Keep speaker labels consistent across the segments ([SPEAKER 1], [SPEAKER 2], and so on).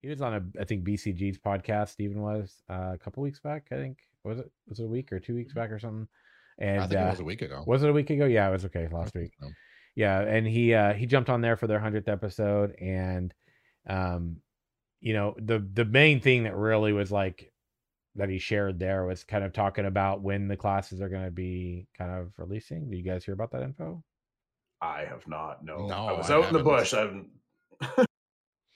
[SPEAKER 1] he was on a I think BCG's podcast. Steven was uh, a couple weeks back. I think was it was it a week or two weeks back or something. And
[SPEAKER 2] I think
[SPEAKER 1] uh,
[SPEAKER 2] it was a week ago.
[SPEAKER 1] was it a week ago? Yeah, it was okay last week.
[SPEAKER 2] think so.
[SPEAKER 1] Yeah, and he uh he jumped on there for their hundredth episode, and um, you know the the main thing that really was like that he shared there was kind of talking about when the classes are going to be kind of releasing. Do you guys hear about that info?
[SPEAKER 3] I have not. No,
[SPEAKER 2] No,
[SPEAKER 3] I was
[SPEAKER 2] I
[SPEAKER 3] out in the bush. I haven't.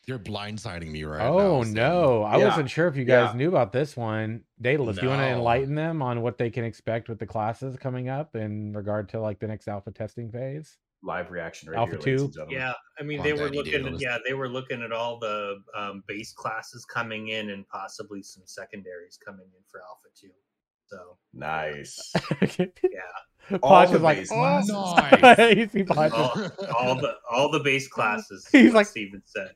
[SPEAKER 2] You're blindsiding me right
[SPEAKER 1] oh
[SPEAKER 2] now. Sam.
[SPEAKER 1] no, I
[SPEAKER 3] Yeah,
[SPEAKER 1] wasn't sure if you guys
[SPEAKER 3] yeah.
[SPEAKER 1] knew about this one. Daedalus, do you want to enlighten them on what they can expect with the classes coming up in regard to like the next alpha testing phase?
[SPEAKER 3] Live reaction right
[SPEAKER 1] Alpha
[SPEAKER 3] here,
[SPEAKER 1] two?
[SPEAKER 4] Yeah, I mean
[SPEAKER 2] Come
[SPEAKER 4] they were looking.
[SPEAKER 2] Daedalus.
[SPEAKER 4] Yeah, they were looking at all the um, base classes coming in and possibly some secondaries coming in for Alpha Two. So
[SPEAKER 3] Nice.
[SPEAKER 4] yeah,
[SPEAKER 3] All
[SPEAKER 1] Podge
[SPEAKER 3] the
[SPEAKER 1] is like,
[SPEAKER 3] base
[SPEAKER 1] "Oh."
[SPEAKER 2] classes.
[SPEAKER 1] You see Podge is-
[SPEAKER 4] all, all the all the base classes.
[SPEAKER 1] He's
[SPEAKER 4] He's
[SPEAKER 1] like-
[SPEAKER 4] like Steven said.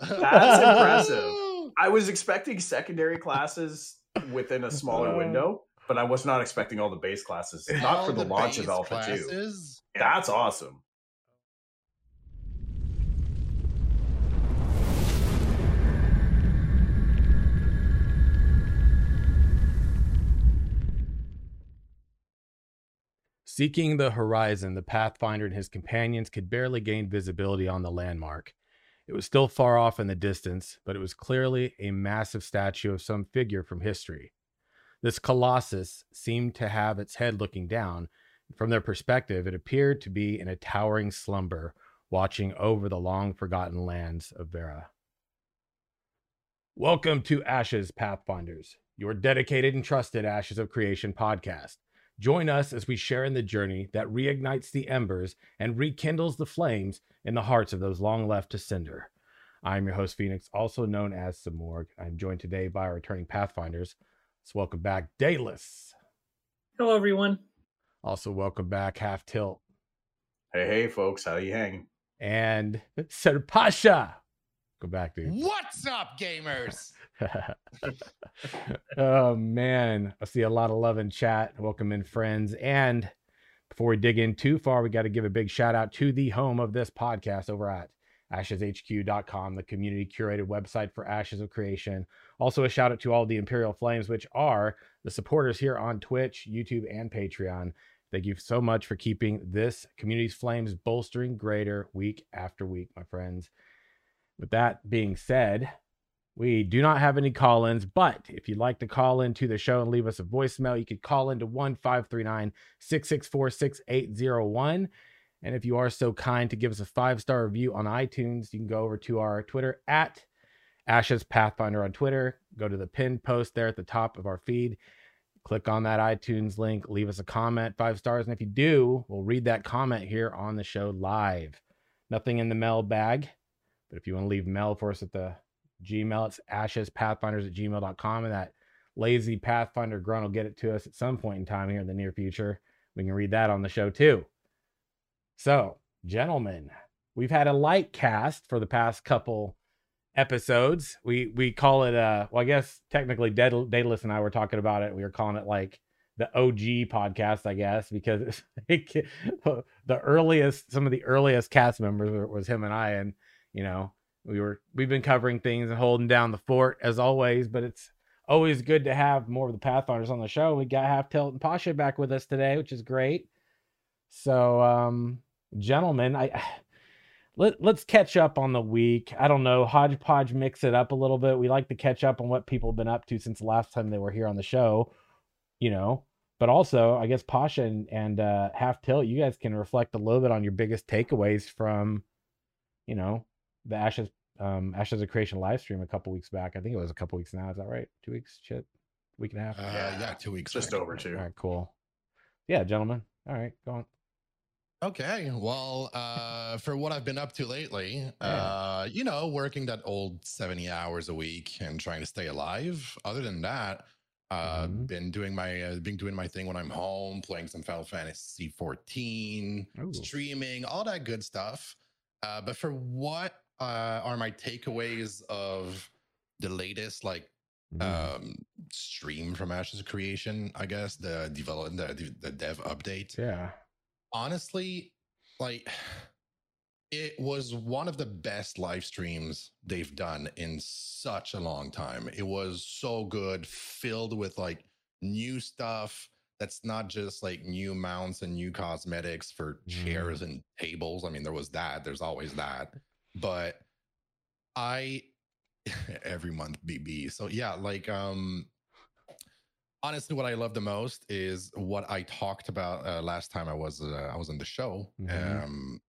[SPEAKER 3] That's impressive. I was expecting secondary classes within a smaller
[SPEAKER 1] Uh.
[SPEAKER 3] window, but I was not expecting all the base classes. Not
[SPEAKER 2] All
[SPEAKER 3] for the, launch of
[SPEAKER 2] base
[SPEAKER 3] Alpha Two. That's awesome.
[SPEAKER 1] Seeking the horizon, the Pathfinder and his companions could barely gain visibility on the landmark. It was still far off in the distance, but it was clearly a massive statue of some figure from history. This colossus seemed to have its head looking down. From their perspective, it appeared to be in a towering slumber, watching over the long forgotten lands of Verra. Welcome to Ashes Pathfinders, your dedicated and trusted Ashes of Creation podcast. Join us as we share in the journey that reignites the embers and rekindles the flames in the hearts of those long left to cinder. I'm your host, Phoenix, also known as Samorg. I'm joined today by our returning Pathfinders. Let's welcome back Daedalus.
[SPEAKER 4] Hello, everyone.
[SPEAKER 1] Also, welcome back Half Tilt
[SPEAKER 3] Hey, hey, folks, how you hanging?
[SPEAKER 1] and Sir Pasha. Go back, dude.
[SPEAKER 2] What's up, gamers?
[SPEAKER 1] oh man, I see a lot of love in chat. Welcome in, friends. And before we dig in too far, we got to give a big shout out to the home of this podcast over at asheshq.com, the community curated website for Ashes of Creation. Also, a shout out to all the Imperial Flames, which are the supporters here on Twitch, YouTube, and Patreon. Thank you so much for keeping this community's flames bolstering greater week after week, my friends. With that being said, we do not have any call ins, but if you'd like to call into the show and leave us a voicemail, you could call into 1 539 664 6801. And if you are so kind to give us a five star review on iTunes, you can go over to our Twitter at Ashes Pathfinder on Twitter. Go to the pinned post there at the top of our feed. Click on that iTunes link, leave us a comment, five stars. And if you do, we'll read that comment here on the show live. Nothing in the mail bag, but if you want to leave mail for us at the Gmail. It's ashespathfinders at gmail.com. And that lazy Pathfinder grunt will get it to us at some point in time here in the near future. We can read that on the show too. So, gentlemen, we've had a light cast for the past couple episodes. We we call it uh well, I guess technically Daedal- Daedalus and I were talking about it. We were calling it like the OG podcast, I guess, because like the earliest, some of the earliest cast members was him and I, and you know, we were we've been covering things and holding down the fort as always, but it's always good to have more of the Pathfinders on the show. We got Half Tilt and Pasha back with us today, which is great. So, um, gentlemen, I let let's catch up on the week. I don't know, hodgepodge mix it up a little bit. We like to catch up on what people have been up to since the last time they were here on the show, you know. But also, I guess Pasha and, and uh, Half Tilt, you guys can reflect a little bit on your biggest takeaways from, you know, the Ashes um Ashes of Creation live stream a couple weeks back. I think it was a couple weeks now. Is that right? Two weeks? Shit, week and a half.
[SPEAKER 2] Uh,
[SPEAKER 3] Yeah.
[SPEAKER 2] yeah, two weeks.
[SPEAKER 3] Just
[SPEAKER 2] back.
[SPEAKER 3] over two.
[SPEAKER 1] All right, cool. Yeah, gentlemen. All right, go on.
[SPEAKER 2] Okay. Well, uh, for what I've been up to lately,
[SPEAKER 1] Yeah.
[SPEAKER 2] uh, you know, working that old 70 hours a week and trying to stay alive. Other than that, uh,
[SPEAKER 1] Mhm.
[SPEAKER 2] been doing my uh, been doing my thing when I'm home, playing some Final Fantasy 14,
[SPEAKER 1] Ooh.
[SPEAKER 2] streaming, all that good stuff. Uh, but for what uh, are my takeaways of the latest like
[SPEAKER 1] Mhm.
[SPEAKER 2] um stream from Ashes of Creation, I guess the develop the, the dev update
[SPEAKER 1] yeah.
[SPEAKER 2] honestly, like It was one of the best live streams they've done in such a long time. It was so good, filled with like new stuff that's not just like new mounts and new cosmetics for chairs and tables. I mean, there was that, there's always that. But I every month BB. So yeah, like um honestly what I love the most is what I talked about uh, last time I was uh, I was on the show.
[SPEAKER 1] Mhm.
[SPEAKER 2] Um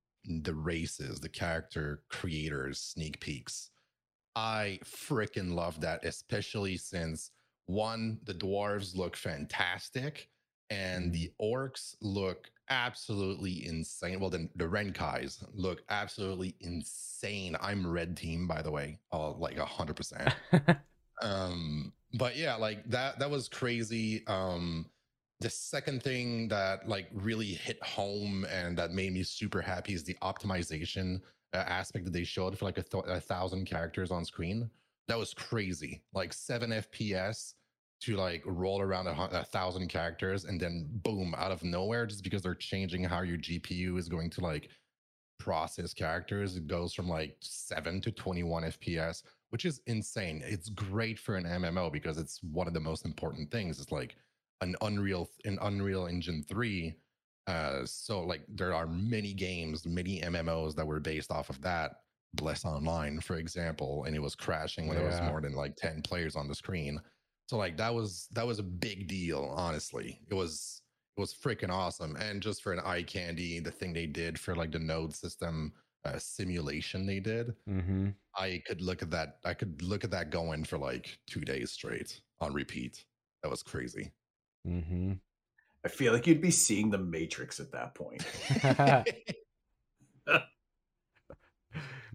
[SPEAKER 2] the races, the character creators, sneak peeks. I freaking love that, especially since one, the dwarves look fantastic, and the orcs look absolutely insane. Well, then the Ren'Kais look absolutely insane. I'm red team, by the way, uh, like a hundred percent. Um, but yeah, like that that was crazy. Um, the second thing that like really hit home and that made me super happy is the optimization uh, aspect that they showed for like a, th- a thousand characters on screen. That was crazy. Like seven FPS to like roll around a, a thousand characters and then boom out of nowhere just because they're changing how your GPU is going to like process characters. It goes from like seven to 21 FPS, which is insane. It's great for an MMO because it's one of the most important things. It's like an Unreal an Unreal Engine 3. Uh, so like there are many games, many MMOs that were based off of that. Bless Online, for example, and it was crashing when there was more than like 10 players on the screen. So like that was that was a big deal, honestly. It was it was freaking awesome. And just for an eye candy, the thing they did for like the node system uh, simulation they did,
[SPEAKER 1] hmm
[SPEAKER 2] I could look at that. I could look at that going for like two days straight on repeat. That was crazy.
[SPEAKER 1] Mm-hmm.
[SPEAKER 3] I feel like you'd be seeing the Matrix at that point.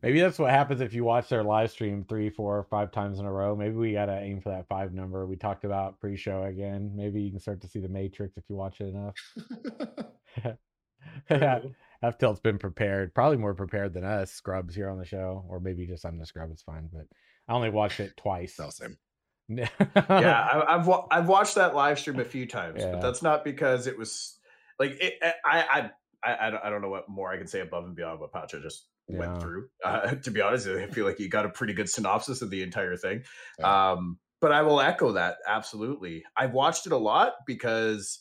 [SPEAKER 1] Maybe that's what happens if you watch their live stream three, four, five times in a row. Maybe we gotta aim for that five number we talked about pre-show again. Maybe you can start to see the Matrix if you watch it enough. F Tilt's been prepared, probably more prepared than us scrubs here on the show, or maybe just I'm the scrub. It's fine, but I only watched it twice.
[SPEAKER 2] no, same.
[SPEAKER 3] yeah, I, I've wa- I've watched that live stream a few times,
[SPEAKER 1] Yeah.
[SPEAKER 3] but that's not because it was like it, I, I I I don't, I don't know what more I can say above and beyond what Pacha just
[SPEAKER 1] Yeah.
[SPEAKER 3] went through. Uh, to be honest, I feel like you got a pretty good synopsis of the entire thing.
[SPEAKER 2] Yeah.
[SPEAKER 3] Um, but I will echo that absolutely. I've watched it a lot because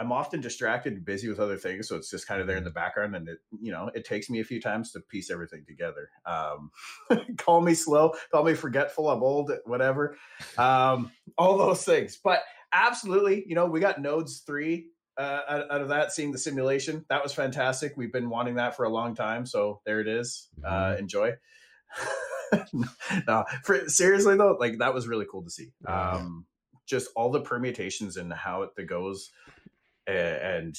[SPEAKER 3] I'm often distracted and busy with other things, so it's just kind of there in the background, and it you know it takes me a few times to piece everything together. Um, call me slow, call me forgetful, I'm old, whatever, um, all those things. But absolutely, you know, we got Nodes three uh, out, out of that, seeing the simulation. That was fantastic. We've been wanting that for a long time, so there it is. Uh, enjoy. no, for seriously though, like that was really cool to see. Um, just all the permutations and how it goes, and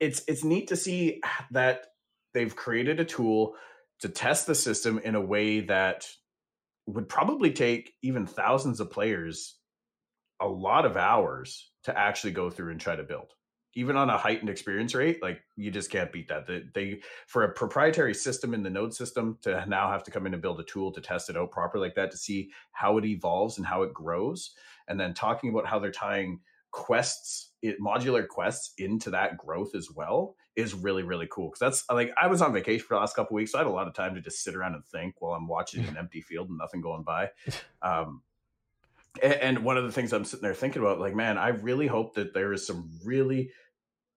[SPEAKER 3] it's it's neat to see that they've created a tool to test the system in a way that would probably take even thousands of players a lot of hours to actually go through and try to build. Even on a heightened experience rate like you just can't beat that. They, they for a proprietary system in the node system to now have to come in and build a tool to test it out properly like that to see how it evolves and how it grows and then talking about how they're tying quests it, modular quests into that growth as well is really really cool. Because that's like i was on vacation for the last couple weeks so i had a lot of time to just sit around and think while i'm watching an empty field and nothing going by. Um and one of the things i'm sitting there thinking about like man i really hope that there is some really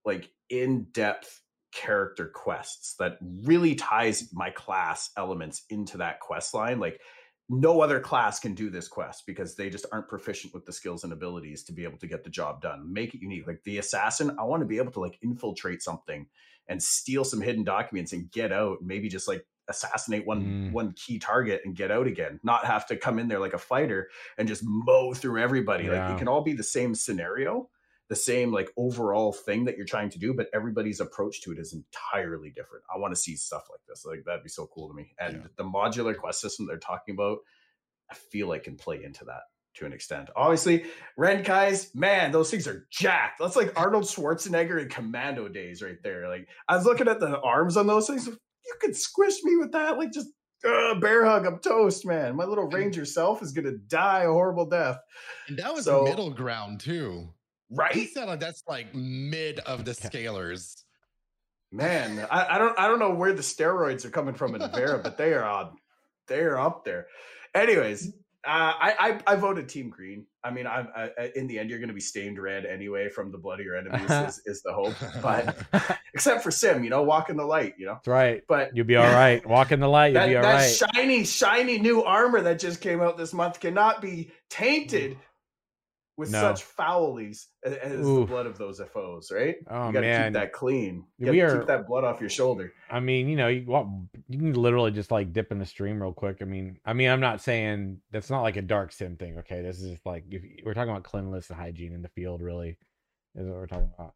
[SPEAKER 3] like in-depth character quests that really ties my class elements into that quest line. Like no other class can do this quest because they just aren't proficient with the skills and abilities to be able to get the job done. Make it unique. Like the assassin i want to be able to like infiltrate something and steal some hidden documents and get out maybe just like assassinate one
[SPEAKER 1] Mm.
[SPEAKER 3] one key target and get out again not have to come in there like a fighter and just mow through everybody. Like it can all be the same scenario the same like overall thing that you're trying to do but everybody's approach to it is entirely different. I want to see stuff like this. Like that'd be so cool to me. And
[SPEAKER 2] Yeah.
[SPEAKER 3] the modular quest system they're talking about i feel like can play into that to an extent. Obviously Ren'Kais man those things are jacked. That's like arnold schwarzenegger in commando days right there. Like i was looking at the arms on those things you could squish me with that like just uh, bear hug i'm toast man my little ranger self is gonna die a horrible death
[SPEAKER 2] And that was
[SPEAKER 3] So-
[SPEAKER 2] middle ground too.
[SPEAKER 3] right
[SPEAKER 2] He said like that's like mid of the scalers.
[SPEAKER 3] Man, I, I don't I don't know where the steroids are coming from in Verra, but they are on they are up there. Anyways, uh, I, I I voted Team Green. I mean, I'm I, in the end you're going to be stained red anyway from the blood of your enemies is, is the hope. But except for Sim, you know, walk in the light, you know.
[SPEAKER 1] That's right.
[SPEAKER 3] But
[SPEAKER 1] You'll be all right. Walk in the light. You'll
[SPEAKER 3] that,
[SPEAKER 1] be all
[SPEAKER 3] that
[SPEAKER 1] right.
[SPEAKER 3] shiny, shiny new armor that just came out this month cannot be tainted with
[SPEAKER 1] No.
[SPEAKER 3] such foulies as, the blood of those FOs, right?
[SPEAKER 1] Oh
[SPEAKER 3] you gotta
[SPEAKER 1] man.
[SPEAKER 3] keep that clean. You
[SPEAKER 1] We are-
[SPEAKER 3] keep that blood off your shoulder.
[SPEAKER 1] I mean, you know, you walk, you can literally just like dip in the stream real quick. I mean, I mean, I'm not saying that's not like a dark sim thing. Okay, this is just like if we're talking about cleanliness and hygiene in the field, really, is what we're talking about.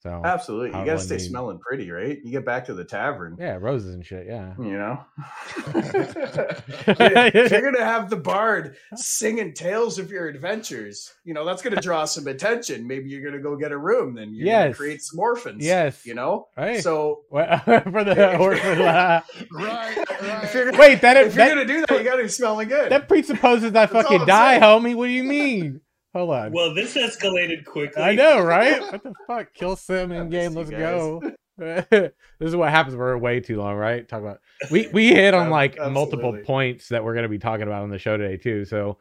[SPEAKER 1] So
[SPEAKER 3] Absolutely. You gotta stay
[SPEAKER 1] need-
[SPEAKER 3] smelling pretty, right? You get back to the tavern.
[SPEAKER 1] yeah, roses and shit. Yeah.
[SPEAKER 3] You know, if you're gonna have the bard singing tales of your adventures, you know that's gonna draw some attention. Maybe you're gonna go get a room, then you're
[SPEAKER 1] Yes.
[SPEAKER 3] create some orphans.
[SPEAKER 1] Yes.
[SPEAKER 3] you know.
[SPEAKER 1] Right.
[SPEAKER 3] So
[SPEAKER 1] for the orphan.
[SPEAKER 2] right,
[SPEAKER 3] if
[SPEAKER 1] Wait, that
[SPEAKER 3] if you're gonna do that, you gotta be smelling good.
[SPEAKER 1] that presupposes I fucking die,
[SPEAKER 3] saying.
[SPEAKER 1] homie. What do you mean? Hold on.
[SPEAKER 4] Well, this escalated quickly.
[SPEAKER 1] I know, right? What the fuck? Kill sim in game. Let's go. this is what happens. when We're way too long, right? Talk about we we hit on
[SPEAKER 3] Ab-
[SPEAKER 1] like multiple points that we're going to be talking about on the show today too. So,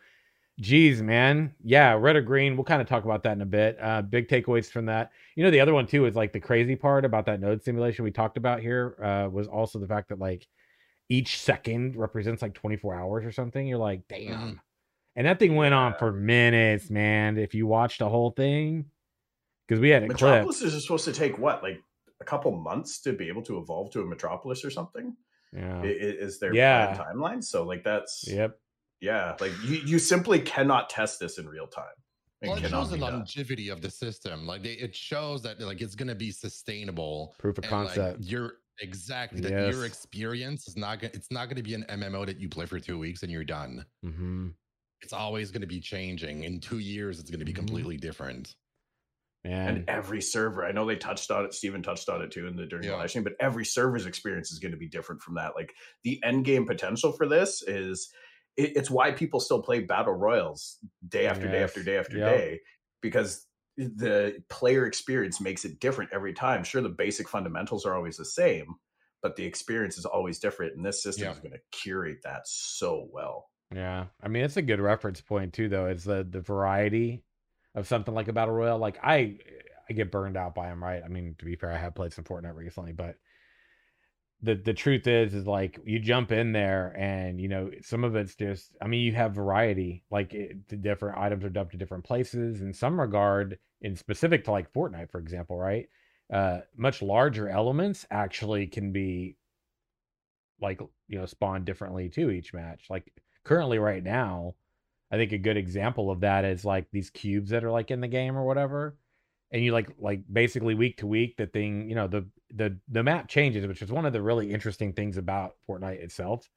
[SPEAKER 1] geez, man, yeah, red or green. We'll kind of talk about that in a bit. Uh, big takeaways from that. You know, the other one too is like the crazy part about that node simulation we talked about here uh, was also the fact that like each second represents like 24 hours or something. You're like, damn. And that thing went on for minutes, man. If you watched the whole thing, because we had a clipped.
[SPEAKER 3] Metropolis is supposed to take what, like a couple months to be able to evolve to a Metropolis or something?
[SPEAKER 1] Yeah.
[SPEAKER 3] I- i- Is there
[SPEAKER 1] Yeah.
[SPEAKER 3] planned timeline? So like that's
[SPEAKER 1] Yep.
[SPEAKER 3] yeah, like you, you simply cannot test this in real time. It
[SPEAKER 2] Well, it shows the
[SPEAKER 3] be done.
[SPEAKER 2] longevity of the system. Like they, it shows that like it's gonna be sustainable.
[SPEAKER 1] Proof of
[SPEAKER 2] and, like,
[SPEAKER 1] concept.
[SPEAKER 2] your exactly that
[SPEAKER 1] Yes.
[SPEAKER 2] your experience is not gonna it's not gonna be an MMO that you play for two weeks and you're done.
[SPEAKER 1] hmm
[SPEAKER 2] It's always gonna be changing. In two years, it's gonna be
[SPEAKER 1] Mhm.
[SPEAKER 2] completely different.
[SPEAKER 1] Man.
[SPEAKER 3] and every server i know they touched on it steven touched on it too in the during
[SPEAKER 2] Yeah.
[SPEAKER 3] the live stream but every server's experience is going to be different from that like the end game potential for this is it, it's why people still play battle royals day after day after day after
[SPEAKER 1] Yep.
[SPEAKER 3] day because the player experience makes it different every time sure the basic fundamentals are always the same but the experience is always different and this system
[SPEAKER 2] Yeah.
[SPEAKER 3] is going to curate that so well
[SPEAKER 1] Yeah, I mean it's a good reference point too, though. It's the the variety of something like a battle royale. Like I, I get burned out by them, right? I mean, to be fair, I have played some Fortnite recently, but the the truth is, is like you jump in there and you know some of it's just. I mean, you have variety. Like it, the different items are dumped to different places. In some regard, in specific to like Fortnite, for example, right? Uh, much larger elements actually can be like you know spawn differently to each match. Like currently right now, I think a good example of that is like these cubes that are like in the game or whatever. And you like like basically week to week the thing, you know, the the the map changes, which is one of the really interesting things about Fortnite itself.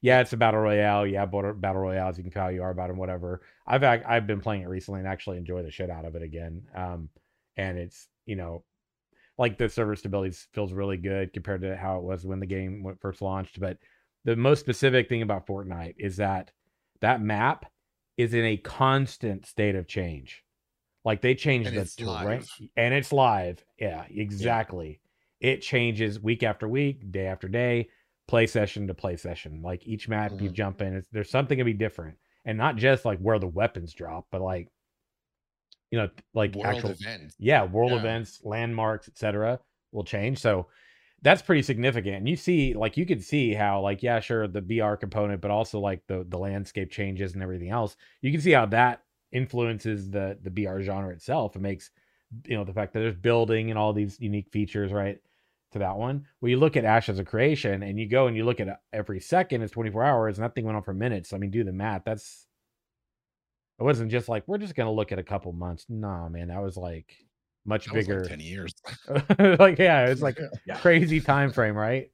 [SPEAKER 1] Yeah, it's a battle royale. Yeah, battle battle royales. You can call you are about them, whatever. I've I've been playing it recently and actually enjoy the shit out of it again. Um, and it's you know, like the server stability feels really good compared to how it was when the game first launched. But the most specific thing about Fortnite is that that map is in a constant state of change. Like they changed
[SPEAKER 2] And
[SPEAKER 1] the terrain and it's live. Yeah, exactly. It changes week after week, day after day, play session to play session. Like each map you
[SPEAKER 2] Mhm.
[SPEAKER 1] jump in, it's, there's something to be different, and not just like where the weapons drop, but like you know, like
[SPEAKER 2] World
[SPEAKER 1] actual
[SPEAKER 2] events.
[SPEAKER 1] yeah world
[SPEAKER 2] Yeah.
[SPEAKER 1] events landmarks etc will change so that's pretty significant and you see like you could see how like yeah sure the br component but also like the the landscape changes and everything else. You can see how that influences the the br genre itself. It makes you know the fact that there's building and all these unique features right to that one. Well you look at ashes of creation and you go and you look at uh, every second It's 24 hours and that thing went on for minutes. I mean do the math. That's it wasn't just like we're just gonna look at a couple months. No man that was like much
[SPEAKER 2] That was like
[SPEAKER 1] bigger
[SPEAKER 2] ten years.
[SPEAKER 1] like yeah it's like
[SPEAKER 3] Yeah.
[SPEAKER 1] crazy time frame right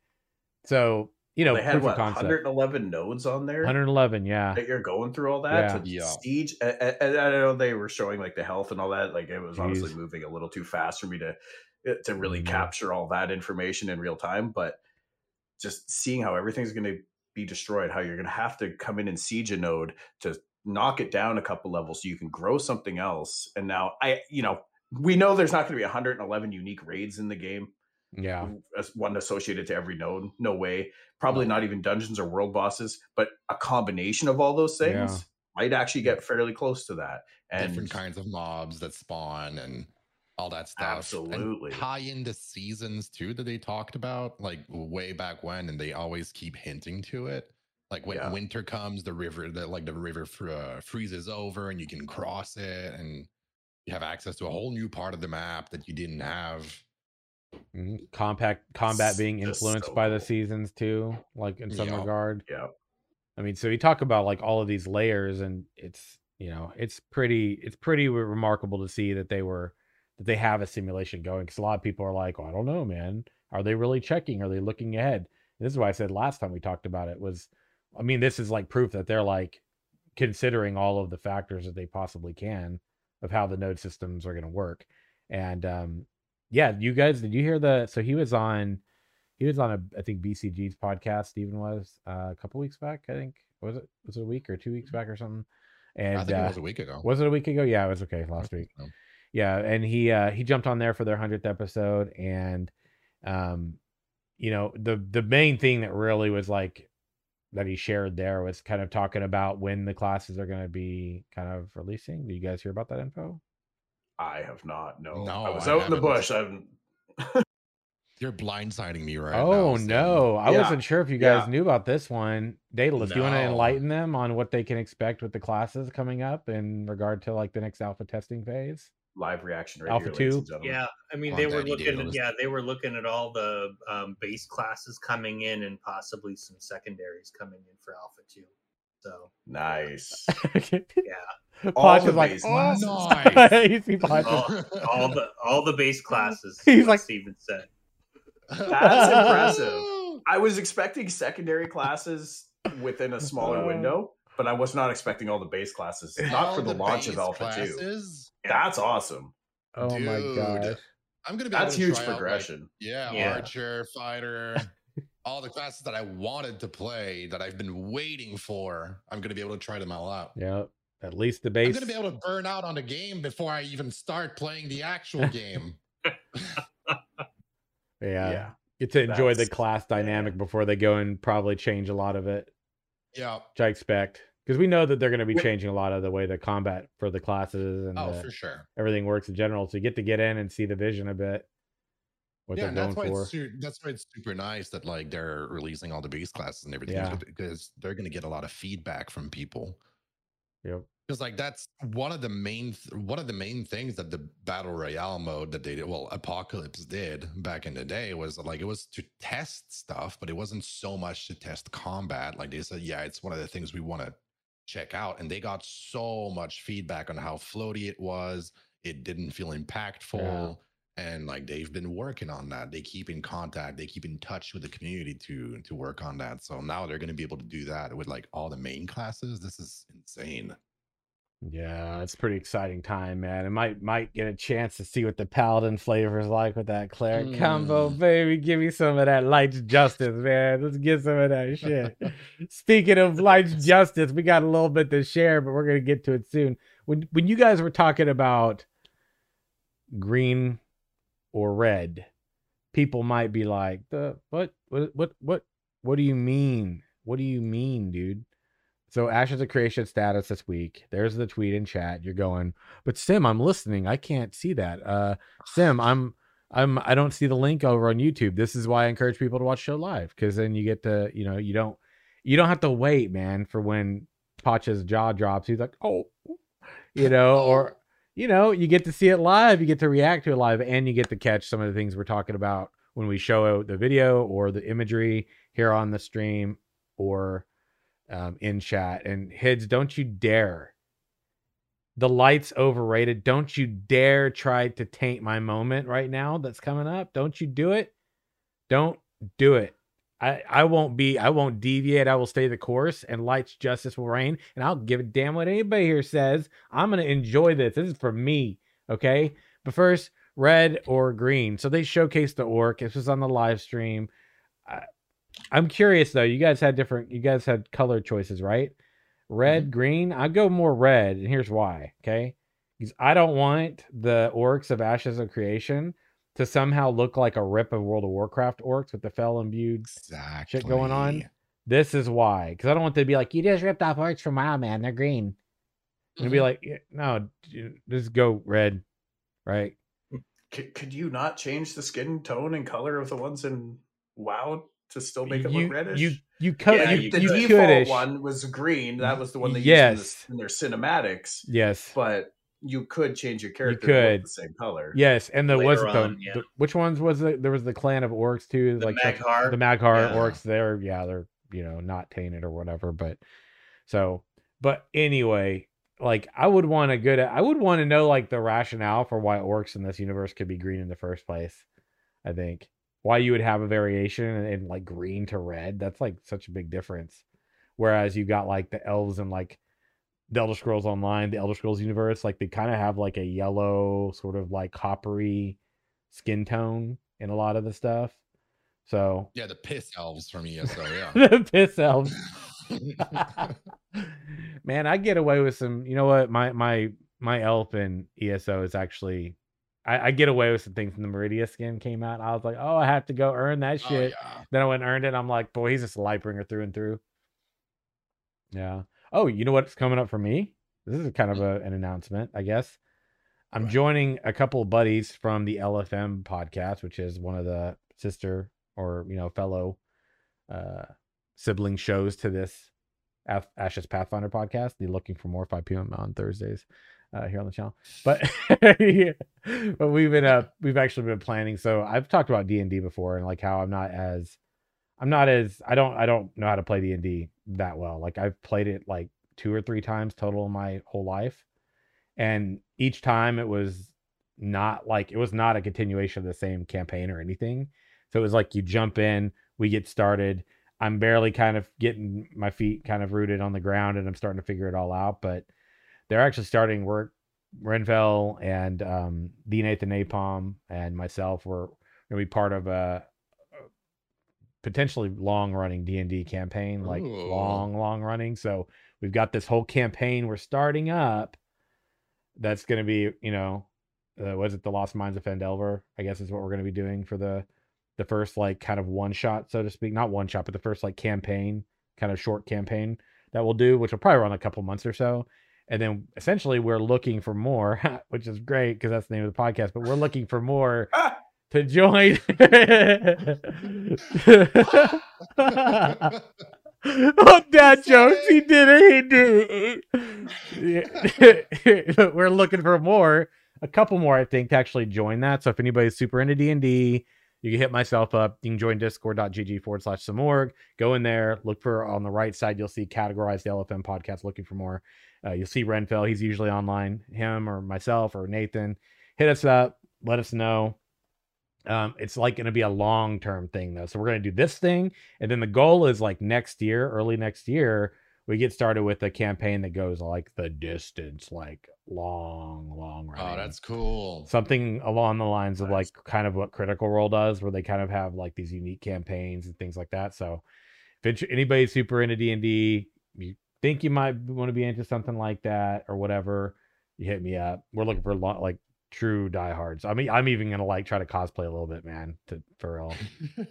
[SPEAKER 1] so you know
[SPEAKER 3] they had
[SPEAKER 1] proof
[SPEAKER 3] what
[SPEAKER 1] of concept
[SPEAKER 3] 111 nodes on there
[SPEAKER 1] 111 yeah
[SPEAKER 3] that you're going through all that
[SPEAKER 1] Yeah.
[SPEAKER 3] to
[SPEAKER 2] Yeah.
[SPEAKER 3] siege and, and i don't know they were showing like the health and all that like it was honestly moving a little too fast for me to eh, to really
[SPEAKER 1] Mm.
[SPEAKER 3] capture all that information in real time but just seeing how everything's going to be destroyed how you're going to have to come in and siege a node to knock it down a couple levels so you can grow something else and now i you know we know there's not going to be 111 unique raids in the game
[SPEAKER 1] Yeah.
[SPEAKER 3] one associated to every node. No way. Probably not even dungeons or world bosses, but a combination of all those things
[SPEAKER 1] Yeah.
[SPEAKER 3] might actually get fairly close to that. And
[SPEAKER 2] different kinds of mobs that spawn and all that stuff. and
[SPEAKER 3] Absolutely.
[SPEAKER 2] tie into seasons too that they talked about, like way back when, and they always keep hinting to it. Like when
[SPEAKER 3] Yeah.
[SPEAKER 2] winter comes, the river, the, like the river fr- uh, freezes over, and you can cross it, and you have access to a whole new part of the map that you didn't have.
[SPEAKER 1] Mhm. Compact combat being influenced
[SPEAKER 3] so
[SPEAKER 1] by the seasons too, like in some
[SPEAKER 2] Yeah.
[SPEAKER 1] regard.
[SPEAKER 3] yeah,
[SPEAKER 1] I mean, so you talk about like all of these layers, and it's you know it's pretty it's pretty remarkable to see that they were that they have a simulation going. Because a lot of people are like, well, I don't know, man. Are they really checking? Are they looking ahead? And this is why I said last time we talked about it was, I mean, this is like proof that they're like considering all of the factors that they possibly can of how the node systems are going to work. And um, yeah, you guys, did you hear the? So he was on, he was on a, I think BCG's podcast. Steven was uh, a couple weeks back. I think was it was it a week or two weeks back or something. And
[SPEAKER 2] I think
[SPEAKER 1] uh,
[SPEAKER 2] it was a week ago.
[SPEAKER 1] was it a week ago? Yeah, it was okay last week.
[SPEAKER 2] So,
[SPEAKER 1] Yeah, and he uh he jumped on there for their hundredth episode, and um, you know the the main thing that really was like that he shared there was kind of talking about when the classes are going to be kind of releasing. Do you guys hear about that info?
[SPEAKER 3] I have not. No,
[SPEAKER 2] No,
[SPEAKER 3] I was
[SPEAKER 2] I
[SPEAKER 3] out in the bush. I haven't.
[SPEAKER 2] You're blindsiding me right oh, now.
[SPEAKER 1] oh no, I
[SPEAKER 3] Yeah,
[SPEAKER 1] wasn't sure if you guys
[SPEAKER 3] yeah.
[SPEAKER 1] knew about this one. Daedalus, do you want to enlighten them on what they can expect with the classes coming up in regard to like the next alpha testing phase?
[SPEAKER 3] Live reaction right
[SPEAKER 1] Alpha
[SPEAKER 3] here,
[SPEAKER 1] two?
[SPEAKER 4] Yeah, I mean they were looking.
[SPEAKER 2] Daedalus.
[SPEAKER 4] Yeah, they were looking at all the um, base classes coming in and possibly some secondaries coming in for Alpha Two. So
[SPEAKER 3] Nice.
[SPEAKER 1] yeah.
[SPEAKER 3] All the
[SPEAKER 1] is like,
[SPEAKER 3] base
[SPEAKER 1] oh,
[SPEAKER 3] classes.
[SPEAKER 2] Nice.
[SPEAKER 1] you see
[SPEAKER 4] all, all the all the base classes.
[SPEAKER 1] He's
[SPEAKER 4] He's
[SPEAKER 1] like-
[SPEAKER 4] like Steven said.
[SPEAKER 3] That's impressive. I was expecting secondary classes within a smaller
[SPEAKER 1] Uh.
[SPEAKER 3] window, but I was not expecting all the base classes. Not
[SPEAKER 2] All
[SPEAKER 3] for the, launch of
[SPEAKER 2] base
[SPEAKER 3] Alpha 2.
[SPEAKER 2] classes?
[SPEAKER 3] That's awesome.
[SPEAKER 1] oh my god.
[SPEAKER 2] I'm gonna be
[SPEAKER 3] That's
[SPEAKER 2] able to
[SPEAKER 3] huge
[SPEAKER 2] try out, like,
[SPEAKER 3] progression.
[SPEAKER 2] yeah,
[SPEAKER 4] Yeah.
[SPEAKER 2] archer, fighter, all the classes that I wanted to play that I've been waiting for. I'm gonna be able to try them all out.
[SPEAKER 1] Yeah. At least the base.
[SPEAKER 2] I'm gonna be able to burn out on the game before I even start playing the actual game.
[SPEAKER 1] yeah.
[SPEAKER 3] yeah.
[SPEAKER 1] Get to enjoy the class dynamic before they go and probably change a lot of it,
[SPEAKER 2] yeah.
[SPEAKER 1] which I expect. Because we know that they're going to be changing a lot of the way the combat for the classes and
[SPEAKER 2] Oh,
[SPEAKER 1] the-
[SPEAKER 2] for sure.
[SPEAKER 1] everything works in general. So you get to get in and see the vision a bit. What
[SPEAKER 2] yeah,
[SPEAKER 1] they're going
[SPEAKER 2] that's why
[SPEAKER 1] for.
[SPEAKER 2] it's su- that's why it's super nice that like they're releasing all the base classes and everything
[SPEAKER 1] Yeah.
[SPEAKER 2] because they're gonna get a lot of feedback from people.
[SPEAKER 1] Yep.
[SPEAKER 2] because like that's one of the main th- one of the main things that the battle royale mode that they did well apocalypse did back in the day was like it was to test stuff but it wasn't so much to test combat like they said yeah it's one of the things we want to check out and they got so much feedback on how floaty it was it didn't feel impactful and like they've been working on that. They keep in contact they keep in touch with the community to to work on that so now they're going to be able to do that with like all the main classes? This is insane
[SPEAKER 1] Yeah, it's a pretty exciting time, man. It might might get a chance to see what the paladin flavor is like with that cleric combo,
[SPEAKER 2] Mm.
[SPEAKER 1] baby. Give me some of that light's justice, man. Let's get some of that shit. Speaking of light's justice, we got a little bit to share, but we're gonna get to it soon. When when you guys were talking about green or red, people might be like, "The what? What? What? What? What do you mean? What do you mean, dude?" So Ashes of Creation status this week. There's the tweet in chat. You're going, but Sim, I'm listening. I can't see that. Uh, Sim, I'm, I'm, I don't see the link over on YouTube. This is why I encourage people to watch show live because then you get to, you know, you don't, you don't have to wait, man, for when Pacha's jaw drops. He's like, oh, you know, or you know, you get to see it live. You get to react to it live, and you get to catch some of the things we're talking about when we show out the video or the imagery here on the stream or um, in chat. And Hids, don't you dare. The light's overrated. Don't you dare try to taint my moment right now that's coming up. Don't you do it. Don't do it. I, I won't be, I won't deviate. I will stay the course and light's justice will reign. And I'll give a damn what anybody here says. I'm going to enjoy this. This is for me. Okay. But first, red or green. So they showcased the orc. This was on the live stream. I'm curious though. You guys had different. You guys had color choices, right? Red, green. I go more red, and here's why. Okay, because I don't want the orcs of Ashes of Creation to somehow look like a rip of World of Warcraft orcs with the fell imbued.
[SPEAKER 2] Exactly.
[SPEAKER 1] going on? This is why, because I don't want them to be like, you just ripped off orcs from WoW, man. They're green. And be
[SPEAKER 2] Mhm.
[SPEAKER 1] like, "Yeah, no, just go red, right?
[SPEAKER 3] Could, could you not change the skin tone and color of the ones in WoW to still make them
[SPEAKER 1] you,
[SPEAKER 3] look reddish?
[SPEAKER 1] You you cut
[SPEAKER 3] yeah,
[SPEAKER 1] you,
[SPEAKER 3] the
[SPEAKER 1] you
[SPEAKER 3] default
[SPEAKER 1] could-ish.
[SPEAKER 3] one was green. That was the one they
[SPEAKER 1] Yes.
[SPEAKER 3] used in, the, in their cinematics.
[SPEAKER 1] Yes.
[SPEAKER 3] But you could change your character You
[SPEAKER 1] could.
[SPEAKER 3] look the same color.
[SPEAKER 1] Yes, and there was
[SPEAKER 4] Later
[SPEAKER 1] the,
[SPEAKER 4] yeah.
[SPEAKER 1] the- which ones was it? There was the clan of orcs too,
[SPEAKER 4] The
[SPEAKER 1] like
[SPEAKER 4] Mag'har.
[SPEAKER 1] the Mag'har
[SPEAKER 2] Yeah.
[SPEAKER 1] orcs. They're yeah, they're you know not tainted or whatever. But so, but anyway, like I would want a good. I would want to know like the rationale for why orcs in this universe could be green in the first place. I think why you would have a variation in, in like green to red. That's like such a big difference. Whereas you got like the elves and like the Elder Scrolls Online, the Elder Scrolls universe, like they kind of have like a yellow, sort of like coppery skin tone in a lot of the stuff. So
[SPEAKER 2] Yeah, the piss elves from ESO. Yeah.
[SPEAKER 1] the piss elves. Man, I get away with some. You know what? My my my elf in ESO is actually. I, I get away with some things when the Meridia skin came out. I was like, oh, I have to go earn that
[SPEAKER 2] Oh,
[SPEAKER 1] shit.
[SPEAKER 2] yeah.
[SPEAKER 1] Then I went and earned it. I'm like, boy, he's just a light bringer through and through. Yeah. Oh, you know what's coming up for me? This is kind of a, an announcement, I guess. I'm
[SPEAKER 2] Right.
[SPEAKER 1] joining a couple of buddies from the LFM podcast, which is one of the sister or you know fellow uh sibling shows to this Ashes Pathfinder podcast. The Looking for More 5 p.m. on Thursdays uh, here on the channel. But but we've been uh we've actually been planning. So I've talked about D and D before and like how I'm not as I'm not as I don't I don't know how to play D and D that well. Like I've played it like two or three times total in my whole life, and each time it was not like it was not a continuation of the same campaign or anything. So it was like you jump in, we get started. I'm barely kind of getting my feet kind of rooted on the ground, and I'm starting to figure it all out. But they're actually starting work. Renfell and um, D Nathan Napalm and myself were going to be part of a potentially long running D&D campaign, like
[SPEAKER 2] Ooh.
[SPEAKER 1] long, long running. So we've got this whole campaign we're starting up that's going to be, you know, uh, was it the Lost Mines of Phandelver? I guess is what we're going to be doing for the the first like kind of one shot, so to speak. Not one shot, but the first like campaign, kind of short campaign that we'll do, which will probably run a couple months or so. And then essentially we're looking for more, which is great because that's the name of the podcast, but we're looking for more
[SPEAKER 3] Ah!
[SPEAKER 1] to join. oh, dad jokes. He did it. He did it. We're looking for more. A couple more, I think, to actually join that. So if anybody's super into D and D, you can hit myself up. You can join discord.gg forward slash some org. Go in there. Look for on the right side. You'll see categorized LFM podcast. Looking for more. Uh, you'll see Renfell. He's usually online. Him or myself or Nathan. Hit us up. Let us know. Um, it's like going to be a long term thing though. So we're going to do this thing, and then the goal is like next year, early next year, we get started with a campaign that goes like the distance, like long, long running.
[SPEAKER 2] Oh, that's cool.
[SPEAKER 1] something along the lines of like kind of what Critical Role does, where they kind of have like these unique campaigns and things like that. So if it's, anybody's super into D and D, you think you might want to be into something like that or whatever, you hit me up. We're looking for lo- like true diehards. I mean, I'm even gonna like try to cosplay a little bit, man. To for real,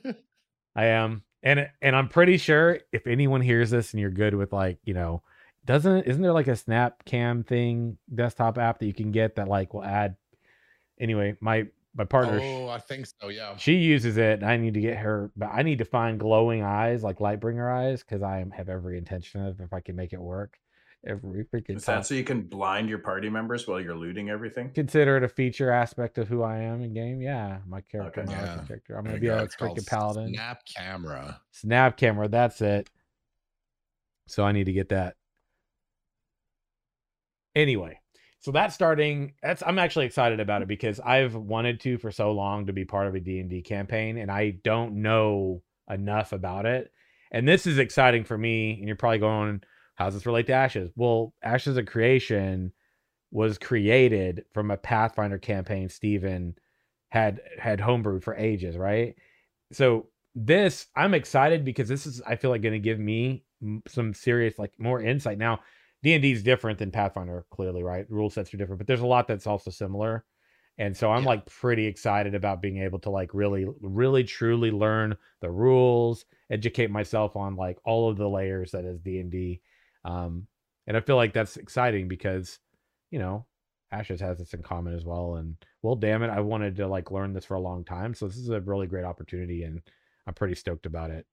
[SPEAKER 1] I am, and and I'm pretty sure if anyone hears this and you're good with like you know, doesn't isn't there like a Snap Cam thing desktop app that you can get that like will add? Anyway, my my partner,
[SPEAKER 2] oh, I think so. Yeah.
[SPEAKER 1] she uses it. And I need to get her, but I need to find glowing eyes like Lightbringer eyes because I have every intention of if I can make it work. Every freaking
[SPEAKER 3] Is
[SPEAKER 1] time.
[SPEAKER 3] that so you can blind your party members while you're looting everything?
[SPEAKER 1] consider it a feature aspect of who I am in game. Yeah, my character,
[SPEAKER 3] Okay.
[SPEAKER 1] my
[SPEAKER 2] Yeah.
[SPEAKER 1] character. I'm gonna
[SPEAKER 2] you
[SPEAKER 1] be
[SPEAKER 2] go.
[SPEAKER 1] a freaking paladin.
[SPEAKER 2] Snap camera.
[SPEAKER 1] Snap camera. That's it. So I need to get that. Anyway, so that's starting. That's I'm actually excited about it because I've wanted to for so long to be part of a D&D campaign and I don't know enough about it. And this is exciting for me and you're probably going how does this relate to Ashes? Well, Ashes of Creation was created from a Pathfinder campaign Steven had had homebrewed for ages, right? So this I'm excited because this is I feel like going to give me some serious like more insight. Now D&D is different than Pathfinder clearly, right? Rule sets are different, but there's a lot that's also similar. And so I'm
[SPEAKER 2] Yeah.
[SPEAKER 1] like pretty excited about being able to like really, really truly learn the rules, educate myself on like all of the layers that is D and D. Um, and I feel like that's exciting because, you know, Ashes has this in common as well. And well, damn it, I wanted to like learn this for a long time. So this is a really great opportunity, and I'm pretty stoked about it.